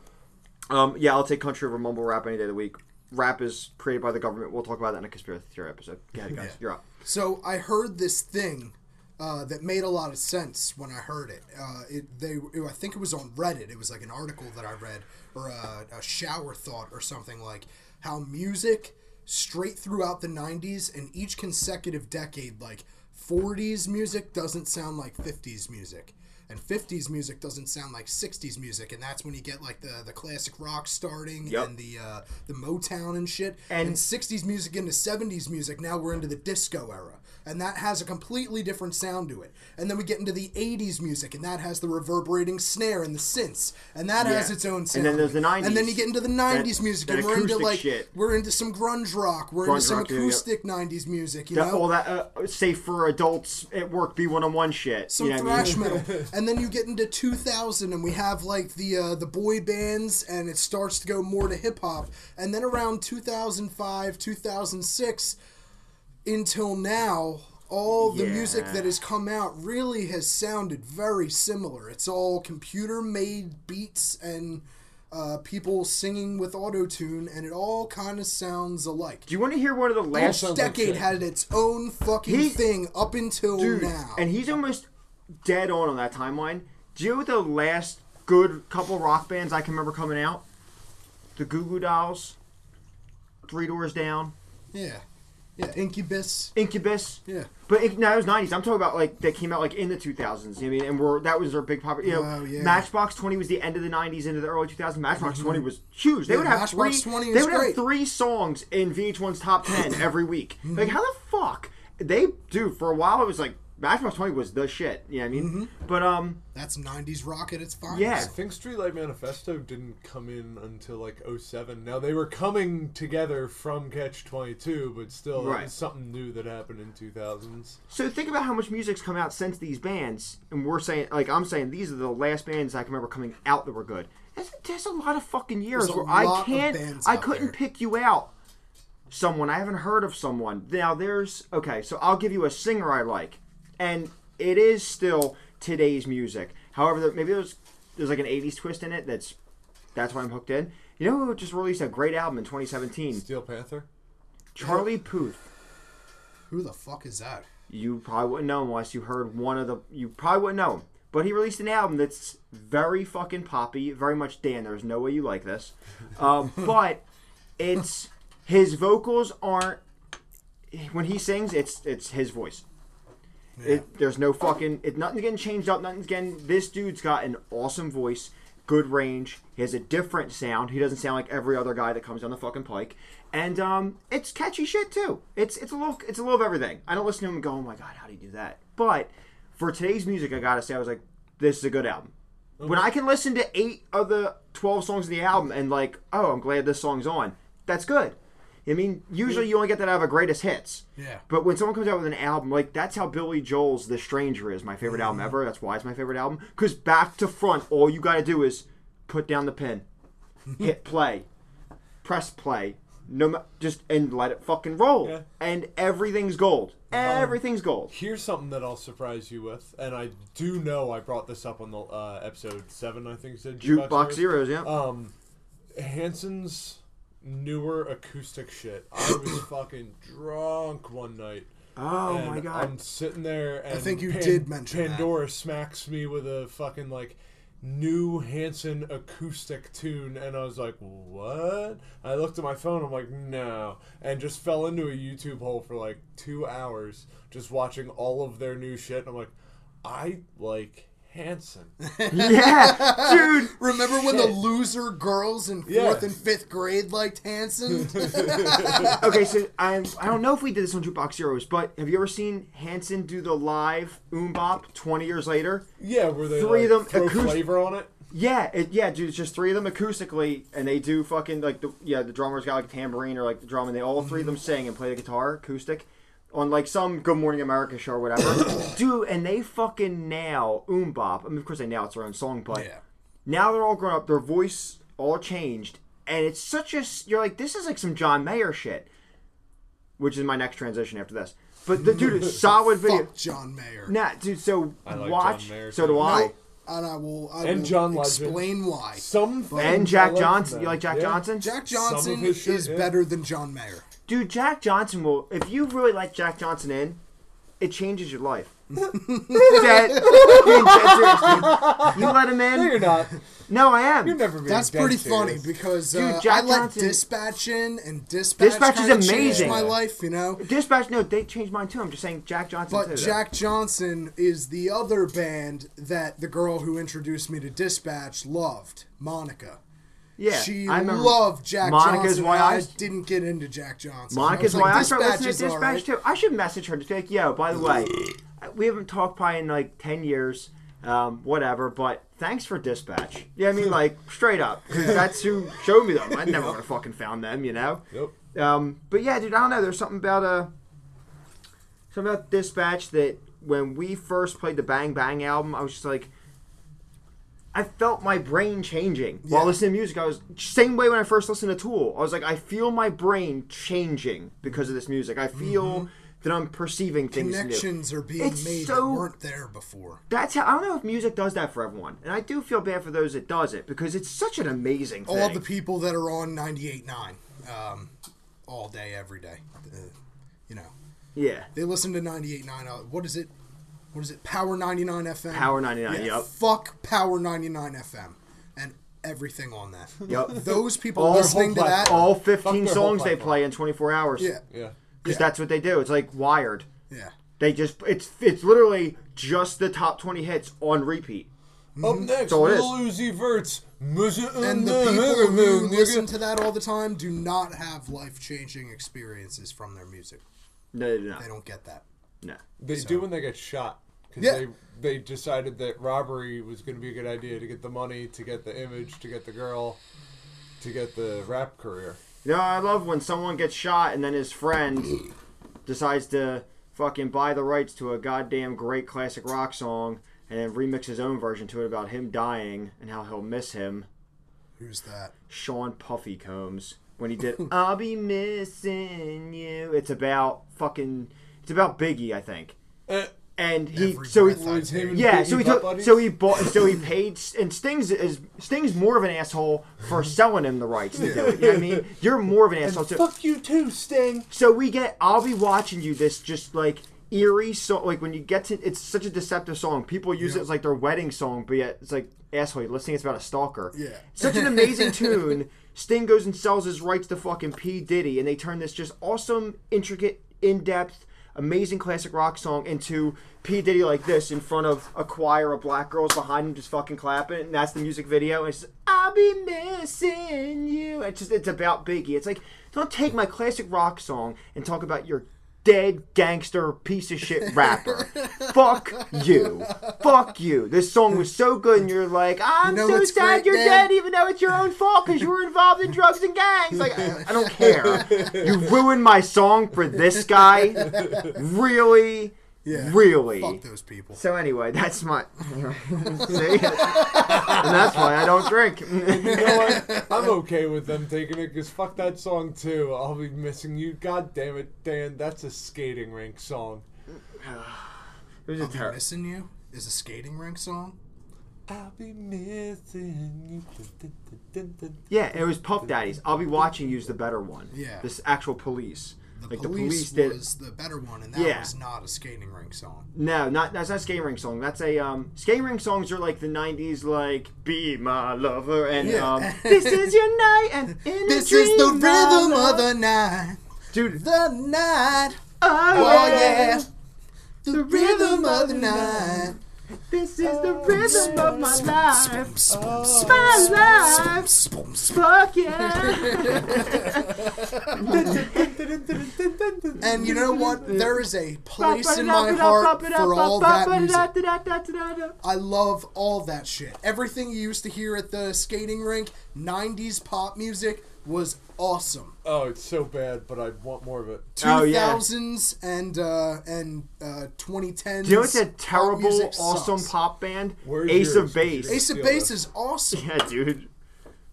um, yeah, I'll take country over mumble rap any day of the week. Rap is created by the government. We'll talk about that in a conspiracy theory episode. Go ahead, guys. Yeah. You're up. so I heard this thing uh, that made a lot of sense when I heard it. Uh, it they it, I think it was on Reddit. It was like an article that I read or a, a shower thought or something like how music straight throughout the 90s and each consecutive decade like 40s music doesn't sound like 50s music and 50s music doesn't sound like 60s music and that's when you get like the the classic rock starting Yep. and the uh, the motown and shit And- and 60s music into 70s music now we're into the disco era and that has a completely different sound to it and then we get into the 80s music and that has the reverberating snare and the synths and that has its own sound. And then there's the and then you get into the 90s music that and we're into like shit. we're into some grunge rock we're Grunge into some rock, yeah, yeah. acoustic 90s music you That, know all that uh, safe for adults at work B one on one shit. some you know what I thrash mean? metal, and then you get into 2000, and we have like the uh, the boy bands, and it starts to go more to hip hop, and then around 2005, 2006, until now, all the music that has come out really has sounded very similar. It's all computer made beats and uh, people singing with auto tune, and it all kind of sounds alike. Do you want to hear one of the last Each decade had its own fucking He- thing up until dude? now. And he's almost dead on on that timeline. Do you know the last good couple rock bands I can remember coming out? The Goo Goo Dolls, Three Doors Down, yeah, yeah, Incubus. Incubus. Yeah. But it, no, it was nineties. I'm talking about like that came out like in the 2000s. You know I mean, and we're that was their big pop. You know, Wow, yeah. Matchbox 20 was the end of the 90s into the early 2000s. Matchbox 20 was huge. They Yeah, would have Matchbox three. 20 they would great. have three songs in VH1's top 10 every week. Mm-hmm. Like how the fuck they do? For a while, it was like Matchbox 20 was the shit. You know what I mean? Mm-hmm. But um, That's '90s rock at its finest. Yeah. I think Streetlight Manifesto didn't come in until like 07. Now they were coming together from Catch 22, but still Right. something new that happened in 2000s. so think about how much music's come out since these bands, and we're saying like I'm saying these are the last bands I can remember coming out that were good. That's, that's a lot of fucking years where I can't, I couldn't there. pick you out. Someone I haven't heard of someone. Now there's okay, so I'll give you a singer I like, and it is still today's music. However, there, maybe there's there's like an '80s twist in it. That's that's why I'm hooked in. You know who just released a great album in 2017? Steel Panther? Charlie Puth. Who the fuck is that? You probably wouldn't know him unless you heard one of the. You probably wouldn't know him. But he released an album that's very fucking poppy, very much Dan. There's no way you like this, um, but it's his vocals aren't. When he sings, it's it's his voice. It, there's no fucking. It, nothing's getting changed up. Nothing's getting. This dude's got an awesome voice, good range. He has a different sound. He doesn't sound like every other guy that comes down the fucking pike. And um, it's catchy shit too. It's it's a little it's a little of everything. I don't listen to him and go, oh my god, how do you do that? But for today's music, I gotta say, I was like, this is a good album. When I can listen to eight of the twelve songs of the album and like, oh, I'm glad this song's on. That's good. I mean, usually you only get that out of a greatest hits. Yeah. But when someone comes out with an album, like that's how Billy Joel's "The Stranger" is my favorite album ever. That's why it's my favorite album. Because back to front, all you got to do is put down the pen, hit play, press play, no, just and let it fucking roll, Yeah. and everything's gold. Everything's gold. Here's something that I'll surprise you with, and I do know I brought this up on the uh, episode 7, I think said. Jukebox Zeros, yeah. Um, Hanson's newer acoustic shit. I was fucking drunk one night. oh my god. I'm sitting there, and I think you did mention that. Pandora smacks me with a fucking like new Hanson acoustic tune, and I was like, "What?" I looked at my phone. I'm like, "No," and just fell into a YouTube hole for like two hours, just watching all of their new shit. And I'm like, I like Hanson. yeah, dude. Remember when the loser girls in fourth Yeah. and fifth grade liked Hanson? Okay, so I I don't know if we did this on Jukebox Heroes, but have you ever seen Hanson do the live MMMBop 20 years later? Yeah, where they Three like, of them throw acoustic- flavor on it. Yeah, it, yeah, dude. It's just three of them acoustically, and they do fucking like the yeah. The drummer's got like a tambourine or like the drum, and they all three of them sing and play the guitar acoustic on like some Good Morning America show or whatever. dude, and they fucking nail MMMBop. I mean, of course they nail it's their own song, but yeah. now they're all grown up. Their voice all changed, and it's such a you're like this is like some John Mayer shit, which is my next transition after this. But the dude, it's solid video. Fuck John Mayer. Nah, dude. So I like watch. John Mayer, so do. I. Nope. And I will. I And will John Legend. explain why. Some things And Jack like Johnson. from You like Jack Yeah. Johnson? Jack Johnson his shit, is yeah. better than John Mayer. Dude, Jack Johnson will. If you really like Jack Johnson in, it changes your life. That- you let him No, in. you're not. No, I am. You're never being That's dead pretty serious. funny because Dude, uh, Jack I let Johnson- Dispatch in, and Dispatch, Dispatch is kinda changed amazing. my life, you know. Dispatch. No, they changed mine too. I'm just saying Jack Johnson. But too, though. Jack Johnson is the other band that the girl who introduced me to Dispatch loved, Monica. Yeah, she I remember. loved Jack Monica's Johnson. why I, I didn't get into Jack Johnson. Monica's I was why like, I started listening to Dispatch alright. too. I should message her to be like, yo, by the way, we haven't talked probably in like ten years, um, whatever. But thanks for Dispatch. Yeah, I mean like straight up, because that's who showed me them. I never would have fucking found them, you know. Nope. Um, but yeah, dude, I don't know. There's something about a something about Dispatch that when we first played the Bang Bang album, I was just like, I felt my brain changing while listening to music. I was same way when I first listened to Tool. I was like, I feel my brain changing because of this music. I feel that I'm perceiving things new. Connections are being It's made so- that weren't there before. That's how I don't know if music does that for everyone, and I do feel bad for those that does it because it's such an amazing thing. All the people that are on 98.9 um, all day, every day. Uh, you know, yeah, they listen to 98.9. Uh, what is it? What is it? Power 99 FM? Power 99, Yeah, yep. Fuck Power 99 FM and everything on that. Yep. Those people All- listening to that. all 15 songs they play in 24 hours. Yeah. Yeah. because Yeah. that's what they do. It's like Wired. Yeah. They just it's it's literally just the top 20 hits on repeat. Mm-hmm. Up next, So it is. Lil Uzi Vert's. And the people who listen to that all the time do not have life changing experiences from their music. No, no, no, They don't get that. No. They do when they get shot. Because Yeah. they, they decided that robbery was going to be a good idea to get the money, to get the image, to get the girl, to get the rap career. You know, I love when someone gets shot and then his friend decides to fucking buy the rights to a goddamn great classic rock song and then remix his own version to it about him dying and how he'll miss him. Who's that? Sean Puffy Combs when he did "I'll Be Missing You." It's about fucking. It's about Biggie, I think. Eh, And he so he breath I Was him and yeah so he took buddies? so he bought so he paid and Sting's is Sting's more of an asshole for selling him the rights to do it. You know what I mean? You're more of an asshole too. Fuck you too, Sting. So we get I'll be watching you this just like eerie so like when you get to it's such a deceptive song. People use it as like their wedding song, but yet it's like asshole, you're listening it's about a stalker. Yeah. Such an amazing tune. Sting goes and sells his rights to fucking P. Diddy and they turn this just awesome, intricate, in depth, amazing classic rock song into P. Diddy like this in front of a choir of black girls behind him just fucking clapping and that's the music video and it's just, I'll be missing you. It's just it's about Biggie. It's like don't take my classic rock song and talk about your dead gangster piece of shit rapper. Fuck you. Fuck you. This song was so good and you're like, I'm You know so sad great, you're dead even though it's your own fault because you were involved in drugs and gangs. Like, I, I don't care. You ruined my song for this guy? Really? Yeah. Really? Fuck those people. So anyway, that's my see, and that's why I don't drink. You know what? I'm okay with them taking it because fuck that song too. I'll be missing you. God damn it, Dan. That's a skating rink song. It was a I'll be missing you is a skating rink song. I'll be missing you. Yeah, it was Puff Daddies. I'll be watching you's the better one. Yeah. This actual police. The like police, the police did. was the better one, and that Yeah. was not a skating rink song. No, not that's not a skating ring song. That's a um skating ring songs are like the '90s, like "Be My Lover" and Yeah. um "This Is Your Night" and "In This a is the rhythm Love." of the night. dude. The night. Oh, Oh yeah. yeah. The rhythm of the night. This is the rhythm of my life. My life. Fuck yeah. And you know what? There is a place in my heart for all that music. I love all that shit. Everything you used to hear at the skating rink, 90s pop music, was awesome. Oh, it's so bad, but I want more of it. Oh, yeah. 2000s and uh, and uh, 2010s. Do you know what's a terrible, music awesome sucks. pop band? Where's Ace yours? of Where's Base. Ace of Steal Base is awesome. Yeah, dude.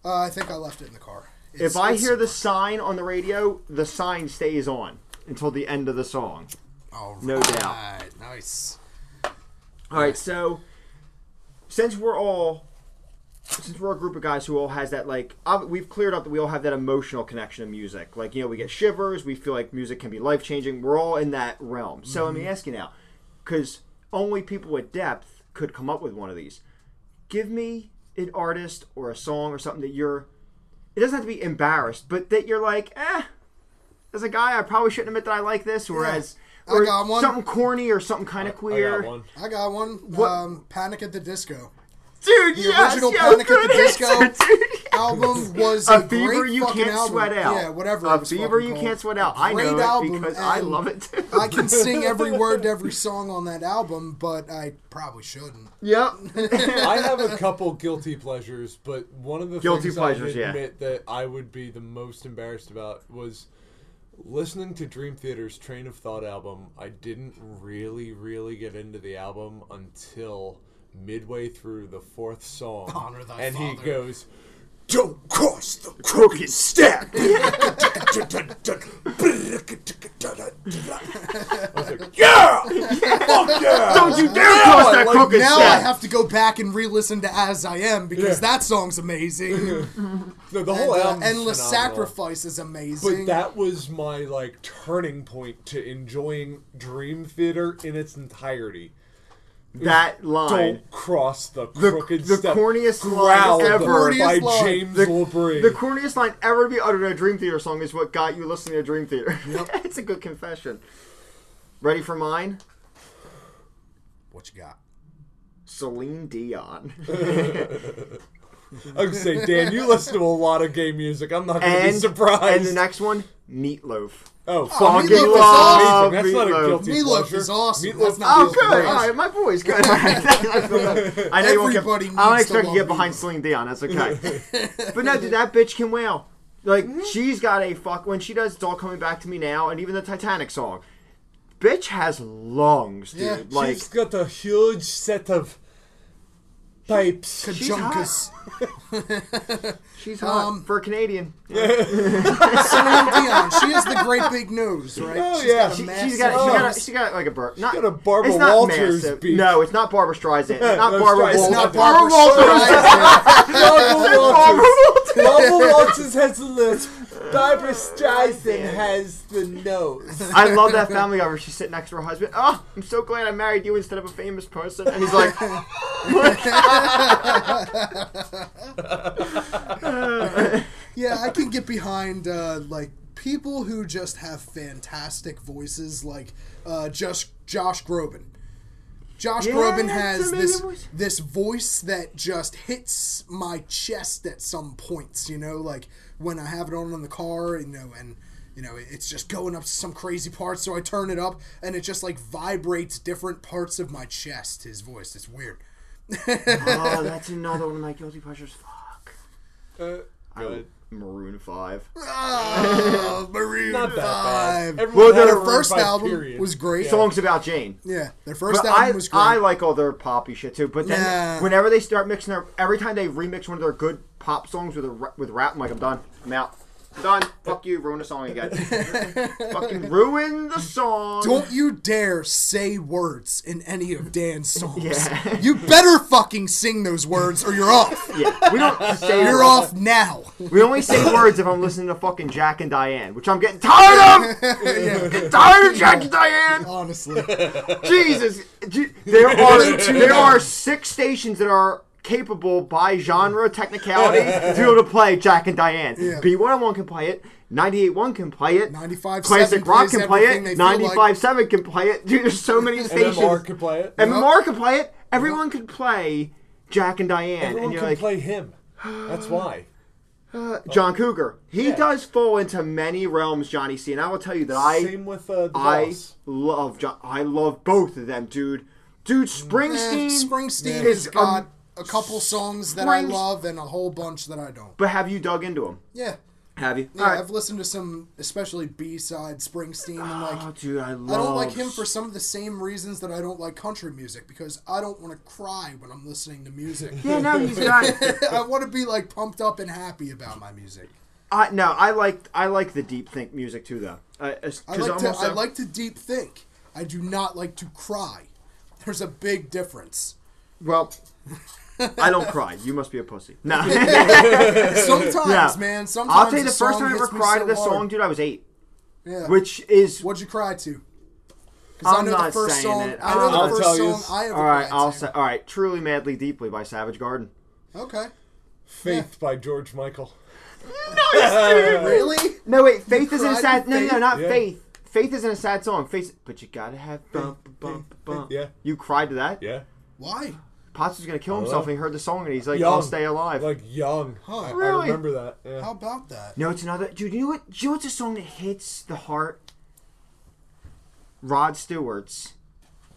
Uh, I think I left it in the car. If I hear the sign on the radio, the sign stays on until the end of the song. All no doubt. right, Nice. All right, so since we're all since we're a group of guys who all has that like we've cleared up that we all have that emotional connection to music. Like you know, we get shivers. We feel like music can be life changing. We're all in that realm. So let me mm-hmm. ask you now, because only people with depth could come up with one of these. Give me an artist or a song or something that you're. It doesn't have to be embarrassed, but that you're like, eh. As a guy, I probably shouldn't admit that I like this, or Yeah. as I got one. something corny or something kind of queer. I got one. I got one. What- Um, Panic at the Disco. Dude, The yes, original yo, Panic at the Disco answer, dude. Album was a, A fever great you fucking can't album. sweat out. Yeah, whatever. A it fever you called. can't sweat out. I Great know it album, because I love it too. I can sing every word to every song on that album, but I probably shouldn't. Yep. I have a couple guilty pleasures, but one of the Guilty things pleasures, I yeah. admit that I would be the most embarrassed about was listening to Dream Theater's Train of Thought album. I didn't really, really get into the album until midway through the fourth song, Honor thy and he goes. Don't cross the Crooked step. I was like, yeah, fuck yeah! Don't you dare cross that like, crooked Now step. I have to go back and re-listen to "As I Am" because Yeah. that song's amazing. No, the and, whole uh, album, "Endless Sacrifice" is amazing. But that was my like turning point to enjoying Dream Theater in its entirety. That line. Don't cross the The, crooked the step. corniest line ever. by line. James The, Labrie. the corniest line ever to be uttered in a Dream Theater song is what got you listening to Dream Theater. Yep. it's a good confession. Ready for mine? what you got? Celine Dion. I was say, Dan, you listen to a lot of gay music. I'm not going to be and, surprised. and the next one, Meatloaf. oh, Fucking Meatloaf is love amazing. That's not a Meatloaf. guilty Meatloaf pleasure. is awesome. Meatloaf That's not Oh, is good. great. All right, my boy's good. I feel good. I know you won't get. Everybody I don't needs to expect you to love get behind Meatloaf. Celine Dion. That's okay. but no, dude, that bitch can wail. Like mm. she's got a fuck when she does "It's All Coming Back to Me Now" and even the Titanic song. Bitch has lungs, dude. Yeah, like She's got a huge set of pipes. Kajunkus. she's hot um, for a Canadian. Celine Dion. She has the great big nose, right? Oh, yeah. She, she's got, she got, a, she got like a bur- not, got a Barbara it's not Walters massive. beak. No, it's not Barbara Streisand. It's not No, Barbara Streisand. Walters. It's not Barbara Barbara Streisand. Streisand. Barbara Walters. Barbara Walters has the lips. Barbara Streisand has the nose. I love that family guy where she's sitting next to her husband. Oh, I'm so glad I married you instead of a famous person. And he's like, Yeah, I can get behind uh, like people who just have fantastic voices, like uh, just Josh Groban. Josh Yeah, Groban has this voice. this voice that just hits my chest at some points. You know, like when I have it on in the car, you know, and you know it's just going up to some crazy part, so I turn it up, and it just like vibrates different parts of my chest. His voice, it's weird. oh, that's another one of my guilty pleasures. Fuck. Uh, I good. Maroon 5. Oh, Maroon Not that Five. bad. Everyone Well, had their a Maroon first five album period. was great. Songs about Jane. Yeah, their first But album I, was great. I like all their poppy shit too. But then Nah. whenever they start mixing their, every time they remix one of their good pop songs with a, ra- with rap, I'm like, I'm done. I'm out. Done. Fuck you. Ruin the song again. Fucking ruin the song. Don't you dare say words in any of Dan's songs. Yeah. You better fucking sing those words or you're off. Yeah, we don't say You're words. off now. We only say words if I'm listening to fucking Jack and Diane, which I'm getting tired of. Getting tired of Jack and Diane. Honestly. Jesus, there are there are six stations that are capable by genre technicality to be able to play Jack and Diane. Yeah. B101 can play it. 98.1 can play it. 95.7 Classic Rock can play it. they feel like. can play it. Dude, there's so many stations. MMR can play it. MMR can play it. Everyone could play Jack and Diane. Everyone and you're can like, play him. That's why. John Cougar. He Yeah. does fall into many realms, Johnny C. And I will tell you that I Same with uh, I boss. love John. I love both of them, dude. Dude, Springsteen. Springsteen is um, a couple songs that I love and a whole bunch that I don't. But have you dug into him? Yeah. Have you? Yeah, All right. I've listened to some, especially B-side Springsteen, and like, oh, dude, I love. I don't like him for some of the same reasons that I don't like country music because I don't want to cry when I'm listening to music. Yeah, no, he's got. I want to be like pumped up and happy about my music. I no, I like I like the deep think music too, though. Uh, I 'cause like to almost, I uh, like to deep think. I do not like to cry. There's a big difference. Well, I don't cry. You must be a pussy. No. Sometimes, Yeah. man. Sometimes I'll tell you a the first time I ever cried so at this song, dude. I was eight, Yeah. which is What'd you cry to? Because I I'm know not the first saying song. it. I know I'll- the first tell song I ever all right. cried I'll to. say all right. Truly, madly, deeply by Savage Garden. Okay. Faith by George Michael. Really? No, wait. Faith isn't a sad. to No, no, not Yeah. Faith. Faith isn't a sad song. Faith, but you gotta have bump, bump, bump. Yeah. You cried to that. Yeah. Why? Potts was gonna kill himself, know. and he heard the song, and he's like, Young. "I'll stay alive." Like young. Huh. I, I remember that. Yeah. How about that? no, it's another. Dude, you know what? Do you know what's a song that hits the heart? Rod Stewart's.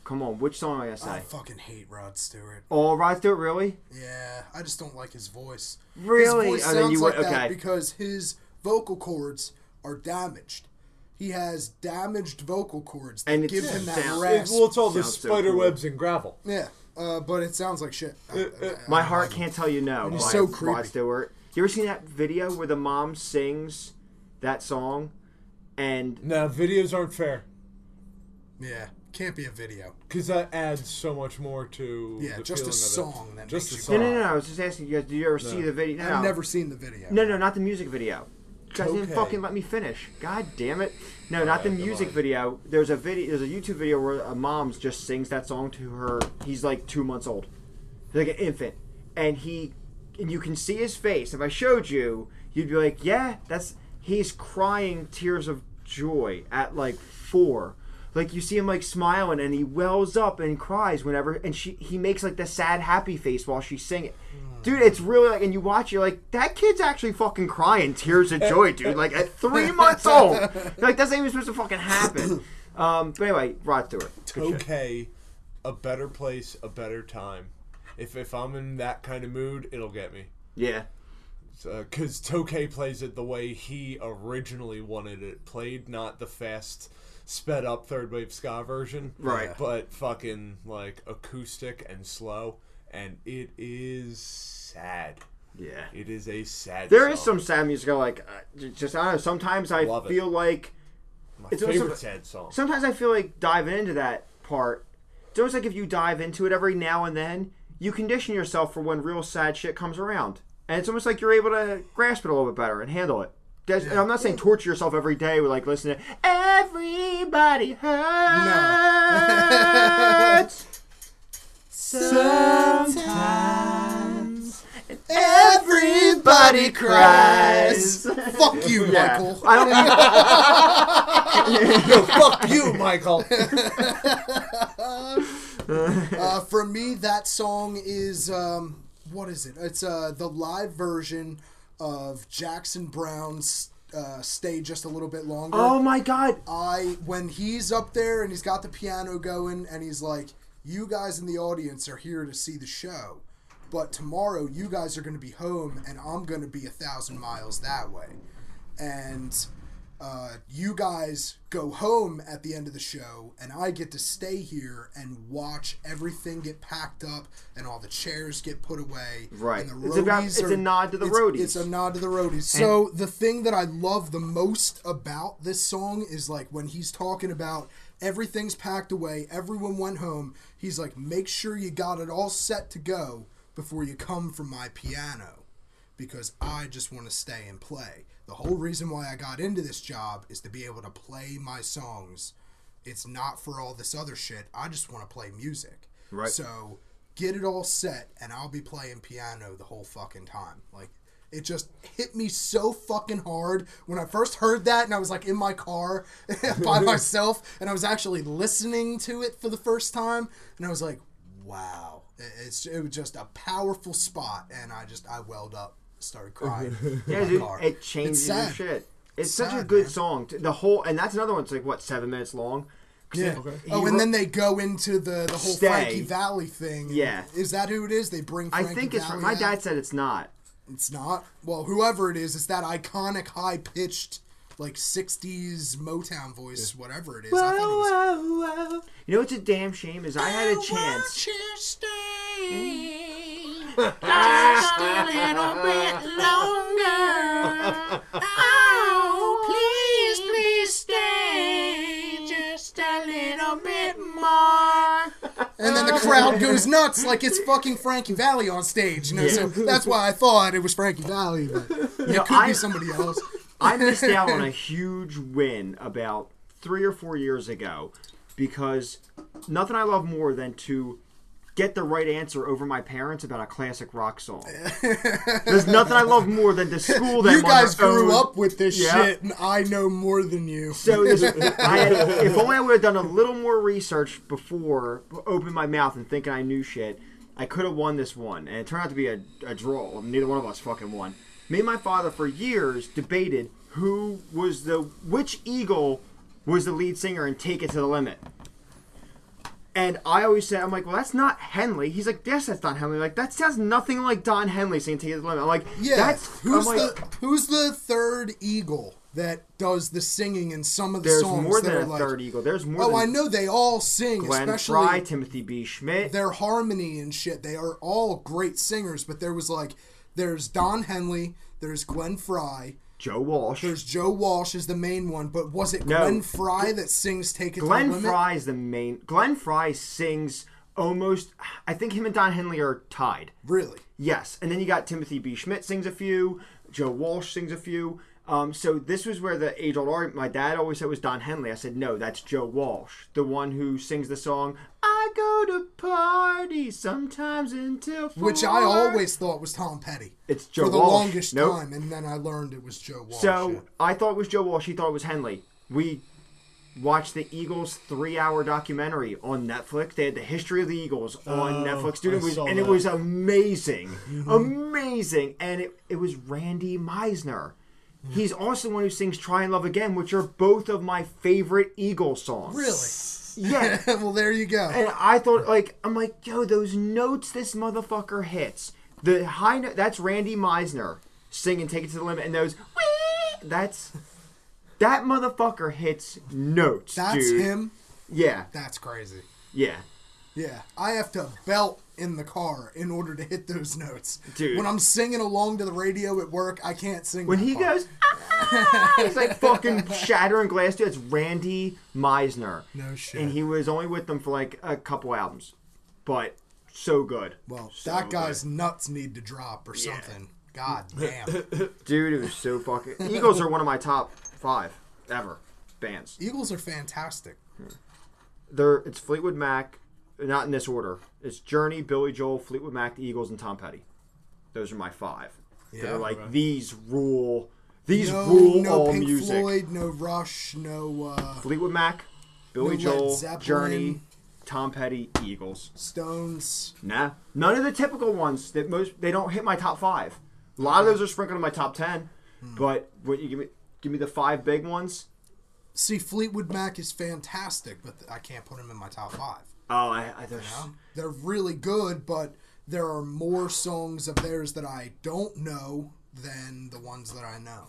Come on, which song am I gonna say? I fucking hate Rod Stewart. Oh, Rod Stewart, really? Yeah, I just don't like his voice. Really? His voice Oh, then sounds you like would- that okay. because his vocal cords are damaged. He has damaged vocal cords that And it give him that sounds- It- rasp. well, it's all the Sounds so spider cool. webs and gravel. yeah, uh, but it sounds like shit. I- I- My I heart can't tell you no. he's by so Rod creepy. Stewart. You ever seen that video where the mom sings that song, and Now, videos aren't fair Yeah, can't be a video. because that adds so much more to Yeah, the just a of song that just makes a no, song. no, no, no. I was just asking you guys. Did you ever see the video? No, I've never seen the video. No, no, not the music video. You guys didn't fucking let me finish. God damn it. No, not oh, the music video. There's a video. There's a YouTube video where a mom just sings that song to her. He's like two months old, He's like an infant, and he, and you can see his face. If I showed you, you'd be like, yeah, that's he's crying tears of joy at like four. Like you see him like smiling, and he wells up and cries whenever, and she he makes like the sad happy face while she's singing. Dude, it's really like, and you watch, you're like, that kid's actually fucking crying tears of joy, dude. Like at three months old, You're like that's not even supposed to fucking happen. Um, but anyway, Rod Stewart. Good shit. Okay, a better place, a better time. If if I'm in that kind of mood, it'll get me. Yeah, Because Toh Kay plays it the way he originally wanted it played, not the fast, sped up third wave ska version. Right. But fucking like acoustic and slow, and it is sad. yeah. It is a sad. There is song. some sad music. I like, uh, just I don't know. Sometimes I Love it. feel like my it's favorite sad song. sometimes I feel like diving into that part. It's almost like if you dive into it every now and then, you condition yourself for when real sad shit comes around, and it's almost like you're able to grasp it a little bit better and handle it. And I'm not saying torture yourself every day with like listening to everybody hurts. Sometimes everybody cries. Fuck you, Yeah. Michael. I don't. Yo, fuck you, Michael. Uh, for me, that song is um, what is it? It's uh, the live version of Jackson Browne's uh, "Stay Just a Little Bit Longer." Oh my god. I when he's up there and he's got the piano going and he's like, "You guys in the audience are here to see the show, but tomorrow you guys are going to be home and I'm going to be a thousand miles that way, and uh, you guys go home at the end of the show and I get to stay here and watch everything get packed up and all the chairs get put away. Right. And the It's about- roadies it's a nod to the it's- roadies. It's a nod to the roadies. So the thing that I love the most about this song is like when he's talking about everything's packed away, everyone went home. He's like, make sure you got it all set to go before you come from my piano, because I just want to stay and play. The whole reason why I got into this job is to be able to play my songs. It's not for all this other shit. I just want to play music. Right. So get it all set, and I'll be playing piano the whole fucking time. Like, it just hit me so fucking hard when I first heard that, and I was like in my car by myself, and I was actually listening to it for the first time, and I was like, wow, it's it was just a powerful spot, and I just I welled up, started crying. Yeah, dude, car. it changes It's your shit. It's It's such a good man. song. The whole, and that's another one. It's like what seven minutes long. Yeah. it- he Oh, and wrote- then they go into the the whole Stay. Frankie Valli thing. Yeah. Is that who it is? They bring. I Frankie think it's Valli my out? dad said it's not. It's not. Well, whoever it is, it's that iconic high pitched like '60s Motown voice, whatever it is. I thought it was. You know what's a damn shame is I had a chance. Just a little bit longer. Oh, please, please stay just a little bit more. And then the crowd goes nuts like it's fucking Frankie Valli on stage. You know, so that's why I thought it was Frankie Valli, but it know, could I- be somebody else. I missed out on a huge win about three or four years ago because nothing I love more than to get the right answer over my parents about a classic rock song. There's nothing I love more than to school them. You guys grew own- up with this Yeah. shit, and I know more than you. So this, I had, if only I would have done a little more research before opening my mouth and thinking I knew shit, I could have won this one. And it turned out to be a, a draw. Neither one of us fucking won. Me and my father for years debated who was the which Eagle was the lead singer in Take It to the Limit. And I always said, I'm like, well, that's not Henley. He's like, yes, that's Don Henley. Like, that sounds nothing like Don Henley singing Take It to the Limit. I'm like, Yeah, that's who's like, the who's the third eagle that does the singing in some of the There's songs? more that than a like, third Eagle. There's more Oh, I know they all sing, Glenn especially Frey, Timothy B. Schmit. their harmony and shit. They are all great singers, but there was like there's Don Henley, there's Glenn Frey, Joe Walsh. there's Joe Walsh is the main one, but was it No. Glenn Frey that sings "Take It to Glenn the Limit"? Frey is the main. Glenn Frey sings almost. I think him and Don Henley are tied. Really? Yes, and then you got Timothy B. Schmit sings a few. Joe Walsh sings a few. Um, so this was where the age-old argument. My dad always said was Don Henley. I said no, that's Joe Walsh, the one who sings the song "I go to parties sometimes until four. Which I always thought was Tom Petty It's Joe Walsh. for the Walsh. longest Nope. time, and then I learned it was Joe Walsh. So yeah. I thought it was Joe Walsh. He thought it was Henley. We watched the Eagles three-hour documentary on Netflix. They had the history of the Eagles on Oh, Netflix, dude. It was saw and it was amazing, mm-hmm. amazing. And it it was Randy Meisner. Mm. He's also the one who sings "Try and Love Again," which are both of my favorite Eagles songs. really, Yeah. well there you go. And I thought, like, I'm like, yo, those notes this motherfucker hits. The high note, that's Randy Meisner singing "Take It to the Limit," and those, "Wee!" that's that motherfucker hits notes. That's dude. him. Yeah, That's crazy. yeah. Yeah, I have to belt in the car in order to hit those notes. Dude. when I'm singing along to the radio at work, I can't sing. When he part. goes, "Ah!" he's like fucking shattering glass. Dude, it's Randy Meisner. No shit. And he was only with them for like a couple albums, but so good. well, So that guy's good. nuts need to drop or Yeah. something. God damn. dude. It was so fucking. Eagles are one of my top five ever bands. Eagles are fantastic. They're it's Fleetwood Mac, not in this order. It's Journey, Billy Joel, Fleetwood Mac, the Eagles, and Tom Petty. Those are my five. Yeah. They're like these rule. These No, rule no all Pink music. Floyd, no Rush, no uh, Fleetwood Mac, Billy No Joel, Zeppelin. Journey, Tom Petty, Eagles. Stones. Nah, none of the typical ones that most they don't hit my top five. A lot of those are sprinkled in my top ten, Hmm. but what you give me, give me the five big ones. See, Fleetwood Mac is fantastic, but I can't put them in my top five. Oh, I, I there's, know? They're really good, but there are more songs of theirs that I don't know than the ones that I know.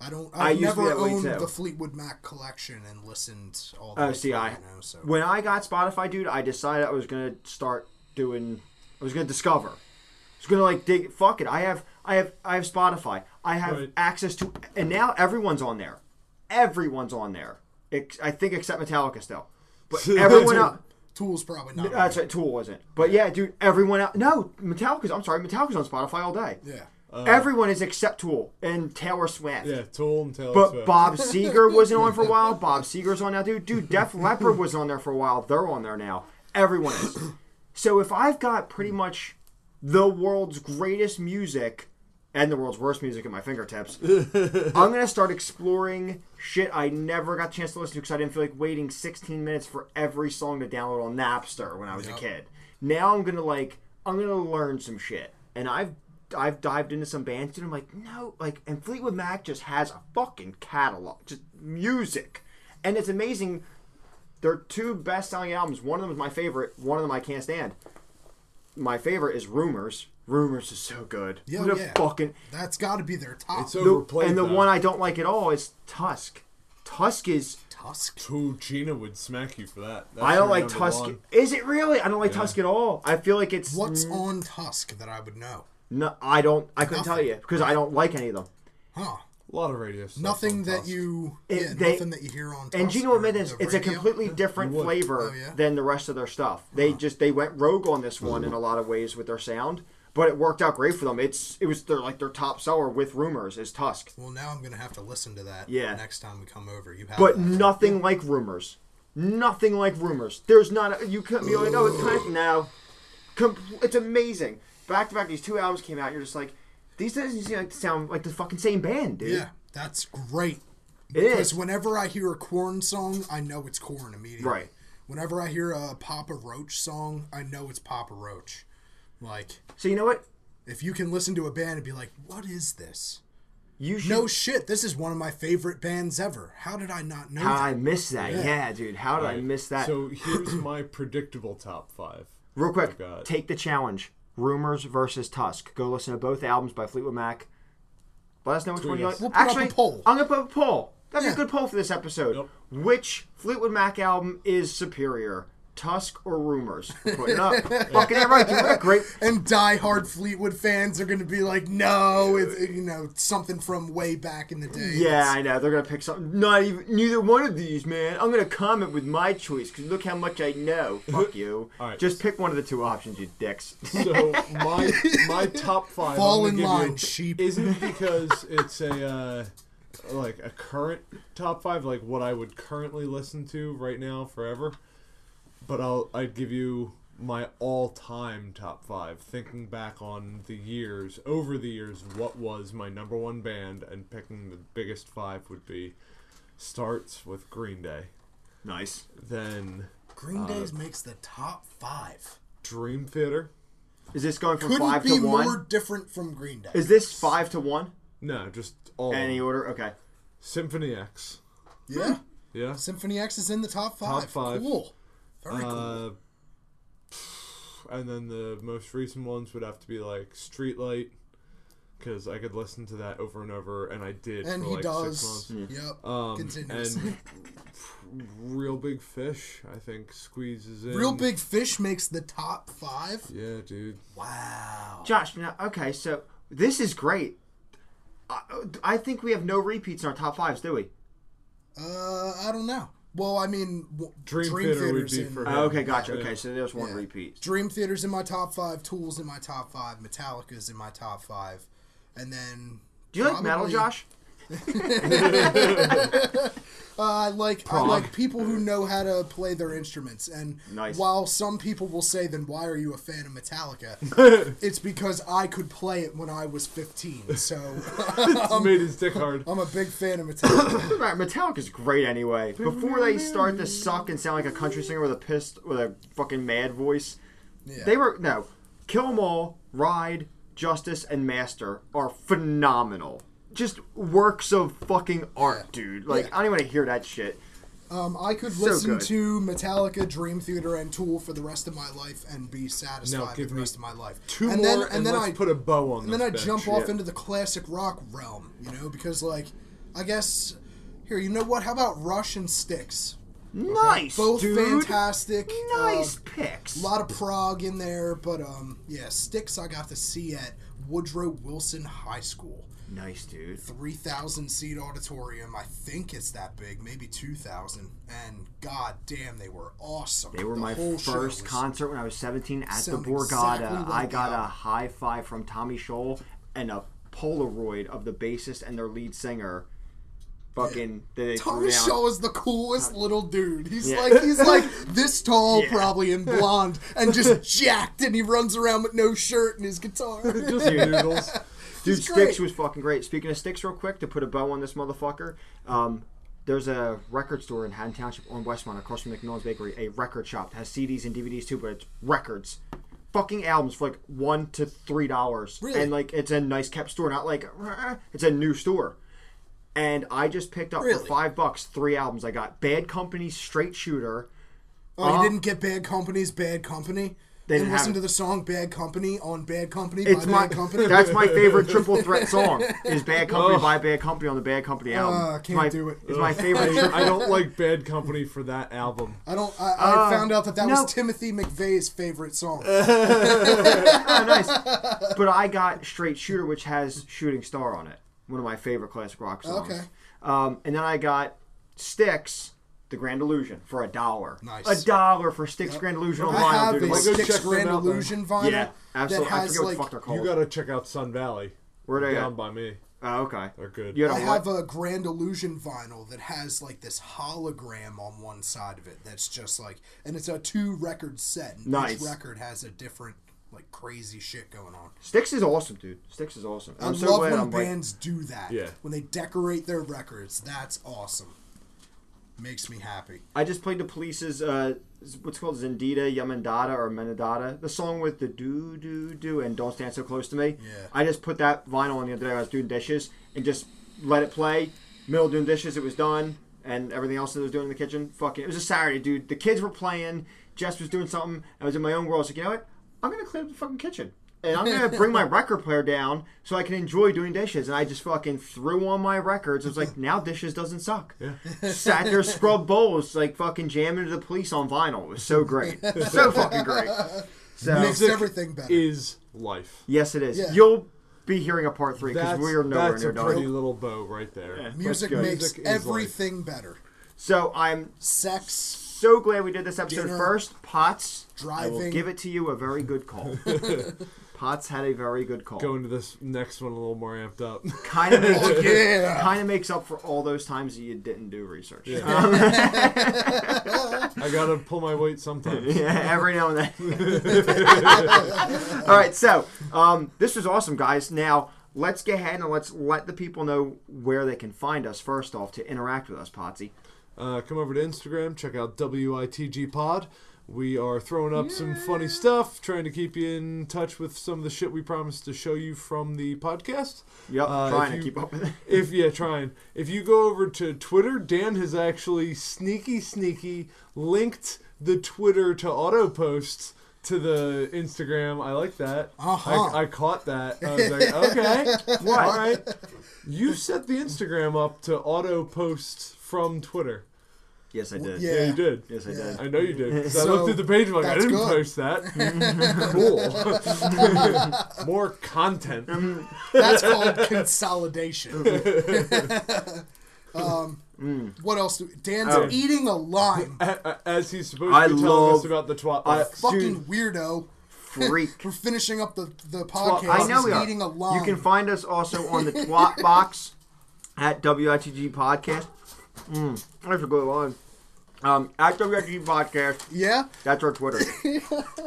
I don't. I I've used to be never owned the Fleetwood Mac collection and listened all the Oh, way see, through, I know, so. when I got Spotify, dude, I decided I was gonna start doing. I was gonna discover. I was gonna like dig. Fuck it. I have. I have. I have Spotify. I have Right. access to, and now everyone's on there. Everyone's on there. I think except Metallica still, but everyone else. Tool's probably not. That's right. Tool wasn't. But yeah, dude, everyone else. No, Metallica's. I'm sorry, Metallica's on Spotify all day. Yeah. Uh, everyone is except Tool and Taylor Swift. Yeah, Tool and Taylor But Swift. Bob Seger wasn't on for a while. Bob Seger's on now, dude. Dude, Def Leppard was on there for a while. They're on there now. Everyone is. So if I've got pretty much the world's greatest music and the world's worst music at my fingertips, I'm gonna start exploring shit I never got a chance to listen to because I didn't feel like waiting 16 minutes for every song to download on Napster when I was a kid. Now I'm gonna like I'm gonna learn some shit, and I've I've dived into some bands and I'm like no like and Fleetwood Mac just has a fucking catalog, just music, and it's amazing. Their two best selling albums. One of them is my favorite. One of them I can't stand. My favorite is Rumors. Rumors is so good. Yeah, what a yeah. fucking That's got to be their top. It's the- overplayed. and the though. one I don't like at all is Tusk. Tusk is Tusk. Ooh, Gina would smack you for that. That's I don't like Tusk. one. Is it really? I don't like Tusk at all. I feel like it's What's on Tusk that I would know? no. I don't. I couldn't tell you because I don't like any of them. Huh? A lot of radio stuff. Nothing that Tusk. you. It- yeah, they- nothing that you hear on. Tusk And Gino or admit this, it's a completely different flavor Oh, yeah? than the rest of their stuff. They just they went rogue on this one in a lot of ways with their sound, but it worked out great for them. It's it was their like their top seller with Rumors is Tusk, Well, now I'm gonna have to listen to that. Yeah. Next time we come over, you have. but nothing like Rumors. Nothing like Rumors. There's not a, you couldn't be like oh it's kind of now. Com- it's amazing. Back to back, these two albums came out. You're just like these doesn't seem like sound like the fucking same band, dude. Yeah, that's great. It Because whenever I hear a Korn song, I know it's Korn immediately. Right. Whenever I hear a Papa Roach song, I know it's Papa Roach. Like, So you know what? if you can listen to a band and be like, "What is this?" You should. No shit, this is one of my favorite bands ever. How did I not know how that? I missed that? Yeah, Yeah. dude. How did I miss that? So here's my predictable top five. Real quick, take the challenge. Rumors versus Tusk. Go listen to both albums by Fleetwood Mac. Let us know which Tweet one you us. like. We'll put up a Actually, poll. I'm gonna put up a poll. That'd Yeah. be a good poll for this episode. Yep. Which Fleetwood Mac album is superior, Tusk or Rumors? We're putting up. Fucking it right, dude. What a great. and diehard Fleetwood fans are going to be like, "No, it's you know something from way back in the day." Yeah, I know. They're gonna pick something. Not even neither one of these, man. I'm gonna comment with my choice because look how much I know. Fuck you. All right. Just pick one of the two options, you dicks. So my my top five. Fall in line, you sheep. Isn't because it's a uh, like a current top five, like what I would currently listen to right now forever. But I'll I'd give you my all time top five, thinking back on the years over the years, what was my number one band, and picking the biggest five would be starts with Green Day, nice. then Green uh, Days makes the top five. Dream Theater. Is this going from Couldn't five be to one? more different from Green Day. Is this five to one? No, just all Any order? Okay. Symphony X. yeah, Yeah. Symphony X is in the top five. Top five. Cool. Very cool. Uh, and then the most recent ones would have to be like Streetlight, because I could listen to that over and over, and I did And for he like does. six months. Yep. Um, Continues. and Real Big Fish, I think squeezes in. Real Big Fish makes the top five. Yeah, dude. Wow. Josh, now, okay, so this is great. I, I think we have no repeats in our top fives, do we? Uh, I don't know. Well, I mean, w- Dream Theater would be in, for- Oh, okay, gotcha. Yeah. Okay, so there's one Yeah. repeat. Dream Theater's in my top five. Tools in my top five. Metallica's in my top five. And then. Do you like metal, Josh? Uh, I like I like people who know how to play their instruments. And Nice. while some people will say, "Then why are you a fan of Metallica?" it's because I could play it when I was 15. So It's made his dick hard. I'm a big fan of Metallica. Right, Metallica's great anyway. Before they start to suck and sound like a country singer with a pissed with a fucking mad voice, Yeah. they were no. Kill 'Em All, Ride, Justice, and Master are phenomenal. Just works of fucking art, dude. Like Yeah. I don't even want to hear that shit. Um, I could So listen good. to Metallica, Dream Theater, and Tool for the rest of my life and be Now satisfied give with the me rest of my life. Two and more, then, and, and then I put a bow on and then I this jump bitch. off Yeah. into the classic rock realm, you know, because like, I guess here, you know what? How about Rush and Styx? Nice, Both dude. fantastic. Nice uh, picks. a lot of prog in there, but um, yeah, Styx I got to see at Woodrow Wilson High School. Nice, dude. 3,000 seat auditorium. I think it's that big, maybe 2,000. And god damn, they were awesome. They were The my first concert when I was 17 at the Borgata. exactly I got the a high five from Tommy Shaw and a Polaroid of the bassist and their lead singer fucking that they threw Shaw is the coolest little dude. He's Yeah. like he's like this tall, Yeah. probably and blonde, and just jacked, and he runs around with no shirt and his guitar. Just noodles. Dude, He's Styx great. was fucking great. Speaking of Styx, real quick, to put a bow on this motherfucker, um, there's a record store in Haddon Township on Westmont across from McMillan's Bakery, a record shop that has CDs and DVDs too, but it's records. Fucking albums for like one to three dollars, Really? and like it's a nice kept store, not like it's a new store. And I just picked up Really? for five bucks three albums. I got Bad Company, Straight Shooter. Oh, you didn't get Bad Company's Bad Company? They didn't listen have to the song Bad Company on Bad Company It's by my Bad Company? that's my favorite triple threat song. Is Bad Company Oh. by Bad Company on the Bad Company album. Uh, It's can't my, do it. It's my favorite. I, I don't like Bad Company for that album. I don't. I, I Uh, found out that that no. was Timothy McVeigh's favorite song. oh, nice. But I got Straight Shooter, which has Shooting Star on it. One of my favorite classic rock songs. Okay. Um, and then I got Styx. The Grand Illusion, for a dollar. Nice. A dollar for Styx Grand Illusion on I vinyl, have dude. a I'm like, go Styx check Grand. Illusion vinyl yeah, absolutely. that I has forget what like the fuck they're called. You gotta check out Sun Valley. Where they Down at? by me. Oh, okay. They're good. You had I a have a Grand Illusion vinyl that has like this hologram on one side of it. That's just like, and it's a two record set. And Nice. Each record has a different like crazy shit going on. Styx is awesome, dude. Styx is awesome. I I'm so love glad when I'm like, bands do that. Yeah. When they decorate their records, that's awesome. Makes me happy. I just played the Police's uh, what's called Zendita Yamandata or Menadata, the song with the do do do and Don't Stand So Close to Me. Yeah. I just put that vinyl on the other day. I was doing dishes and just let it play. Middle of doing dishes, it was done, and everything else that I was doing in the kitchen. Fucking, it was a Saturday, dude. The kids were playing. Jess was doing something. I was in my own world. I was like, you know what? I'm gonna clean up the fucking kitchen. And I'm gonna bring my record player down so I can enjoy doing dishes. And I just fucking threw on my records. It was like now dishes doesn't suck. Sat there, scrub bowls, like fucking jamming to the police on vinyl. It was so great, so fucking great. So Makes everything better. Is life. yes, it is. Yeah. You'll be hearing a part three because we are nowhere that's near a done. pretty little bow right there. Music makes Music is life. everything better. So I'm Sex, so glad we did this episode Dinner. first. Potts, I will Driving. give it to you a very good call. Potts had a very good call. Going to this next one a little more amped up. Kind of makes yeah. kind of makes up for all those times that you didn't do research. I gotta pull my weight sometimes. Yeah, every now and then. All right, so um, this was awesome, guys. Now let's get ahead and let's let the people know where they can find us. First off, to interact with us, Potsy. Uh, come over to Instagram, check out WITG Pod. We are throwing up some funny stuff, trying to keep you in touch with some of the shit we promised to show you from the podcast. Yep, Uh, trying if to you- keep up with it. If yeah, trying. If you go over to Twitter, Dan has actually sneaky, sneaky linked the Twitter to auto posts to the Instagram. I like that. Uh-huh. I, I caught that. I was like, okay, What? all right. You set the Instagram up to auto post from Twitter. Yes, I did. Yeah. Yeah, you did. Yes, I Yeah. did. I know you did. 'cause I looked at the page. I'm like, I didn't good. post that. cool. More content. Um, that's called consolidation. um, mm. What else? Do, Dan's Oh. eating a lime. A- a- As he's supposed I to be telling love- us about the twat I- box. Fucking Dude. weirdo. Freak. We're finishing up the the podcast. I know we are. eating a lime. You can find us also on the Twat Box at WITG Podcast. Mm, that's a good one. Um, at Podcast. Yeah. That's our Twitter.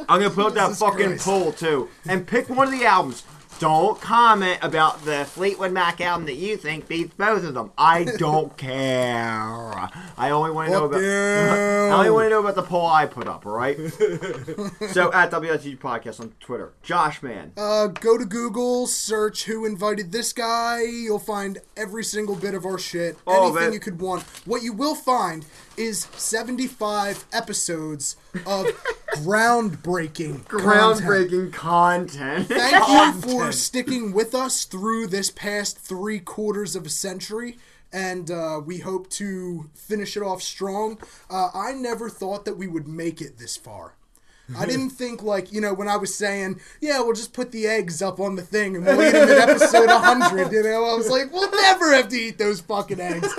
I'm gonna put up that Jesus fucking Christ. poll too, and pick one of the albums. Don't comment about the Fleetwood Mac album that you think beats both of them. I don't care. I only want to know about. I only want to know about the poll I put up. All right. so at WSG Podcast on Twitter, Josh man. Uh, go to Google, search who invited this guy. You'll find every single bit of our shit. All anything you could want. What you will find is 75 episodes of groundbreaking, content. groundbreaking content. Thank you for sticking with us through this past three quarters of a century. And uh, we hope to finish it off strong. Uh, I never thought that we would make it this far. I didn't think like you know when I was saying, yeah, we'll just put the eggs up on the thing and we'll eat them in episode 100. You know, I was like, we'll never have to eat those fucking eggs.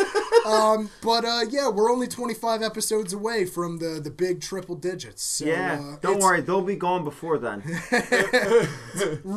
Um, but uh, yeah, we're only 25 episodes away from the the big triple digits. So, Yeah, uh, don't worry, they'll be gone before then.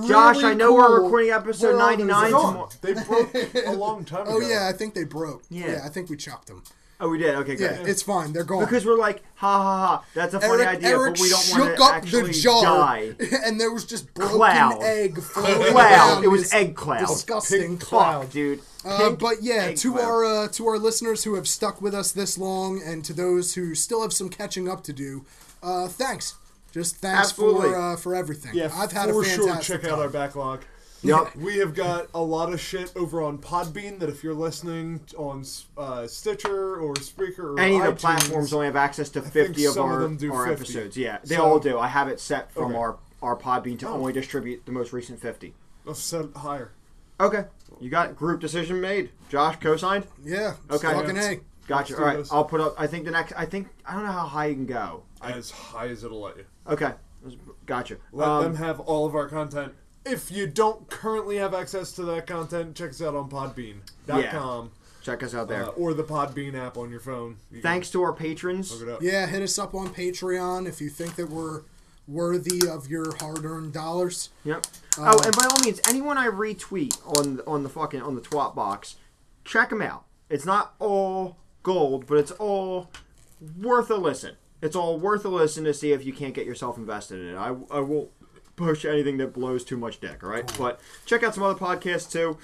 Josh, I know we're recording episode Well, 99 they're tomorrow. gone. They broke a long time ago. Oh yeah, I think they broke. Yeah. Yeah, I think we chucked them. Oh, we did. Okay, good. Yeah, it's fine. They're gone. Because we're like, ha ha ha, that's a funny Eric, idea, Eric but we don't shook want to up actually the jar, die. and there was just broken Cloud. egg floating Cloud. It was It's egg cloud. Disgusting Pink cloud. Fuck, dude. Uh, but yeah, to cloud. our uh, to our listeners who have stuck with us this long, and to those who still have some catching up to do, uh, thanks. Just thanks Absolutely. for uh, for everything. Yeah, I've had for a sure. fantastic Check out time. our backlog. Yup. We have got a lot of shit over on Podbean that if you're listening on uh, Stitcher or Spreaker or Any of the platforms only have access to 50 of some of our, our 50. episodes. Yeah, they So- all do. I have it set from Okay. our, our Podbean to Oh. only distribute the most recent 50. Let's set it higher. Okay. You got group decision made. Josh co-signed. Yeah. Okay. Fucking a. Gotcha. All right. this. I'll put up. I think the next. I think I don't know how high you can go. As high as it'll let you. Okay. Gotcha. Let Um, them have all of our content. If you don't currently have access to that content, check us out on Podbean.com Yeah. check us out there. uh, or the Podbean app on your phone. You Thanks to our patrons. Look it up. Yeah, hit us up on Patreon if you think that we're worthy of your hard-earned dollars. Yep. Uh, oh, and by all means, anyone I retweet on on the fucking on the twat box, check them out. It's not all gold, but it's all worth a listen. It's all worth a listen to see if you can't get yourself invested in it. I, I won't push anything that blows too much deck. all right? But check out some other podcasts too.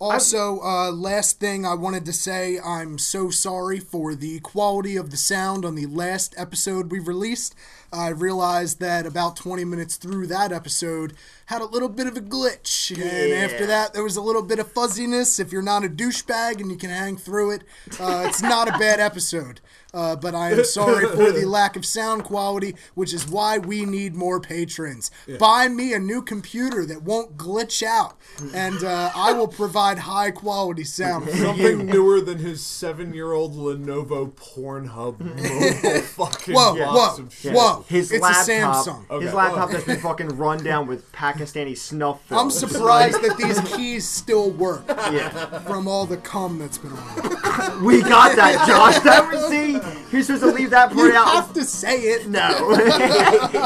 Also, uh, last thing I wanted to say, I'm so sorry for the quality of the sound on the last episode we released. I realized that about 20 minutes through that episode had a little bit of a glitch. And after that, there was a little bit of fuzziness. If you're not a douchebag and you can hang through it, uh, it's not a bad episode. Uh, but I am sorry for the lack of sound quality, which is why we need more patrons. Buy me a new computer that won't glitch out, and uh, I will provide high quality sound. Something newer than his seven-year-old Lenovo Pornhub mobile fucking Whoa, box whoa, of His it's laptop, a Samsung. Okay. his laptop that's been fucking run down with Pakistani snuff film. I'm surprised that these keys still work Yeah, from all the cum that's been on. them. we got that, Josh. That was see. You're supposed to leave that part You out. have to say it. No.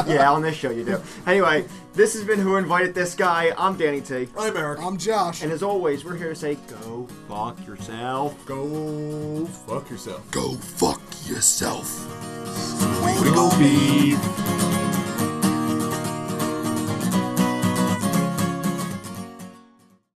yeah, on this show you do. Anyway, this has been Who Invited This Guy. I'm Danny T. I'm Eric. I'm Josh. And as always, we're here to say, go fuck yourself. Go fuck yourself. Go fuck yourself. We go beef.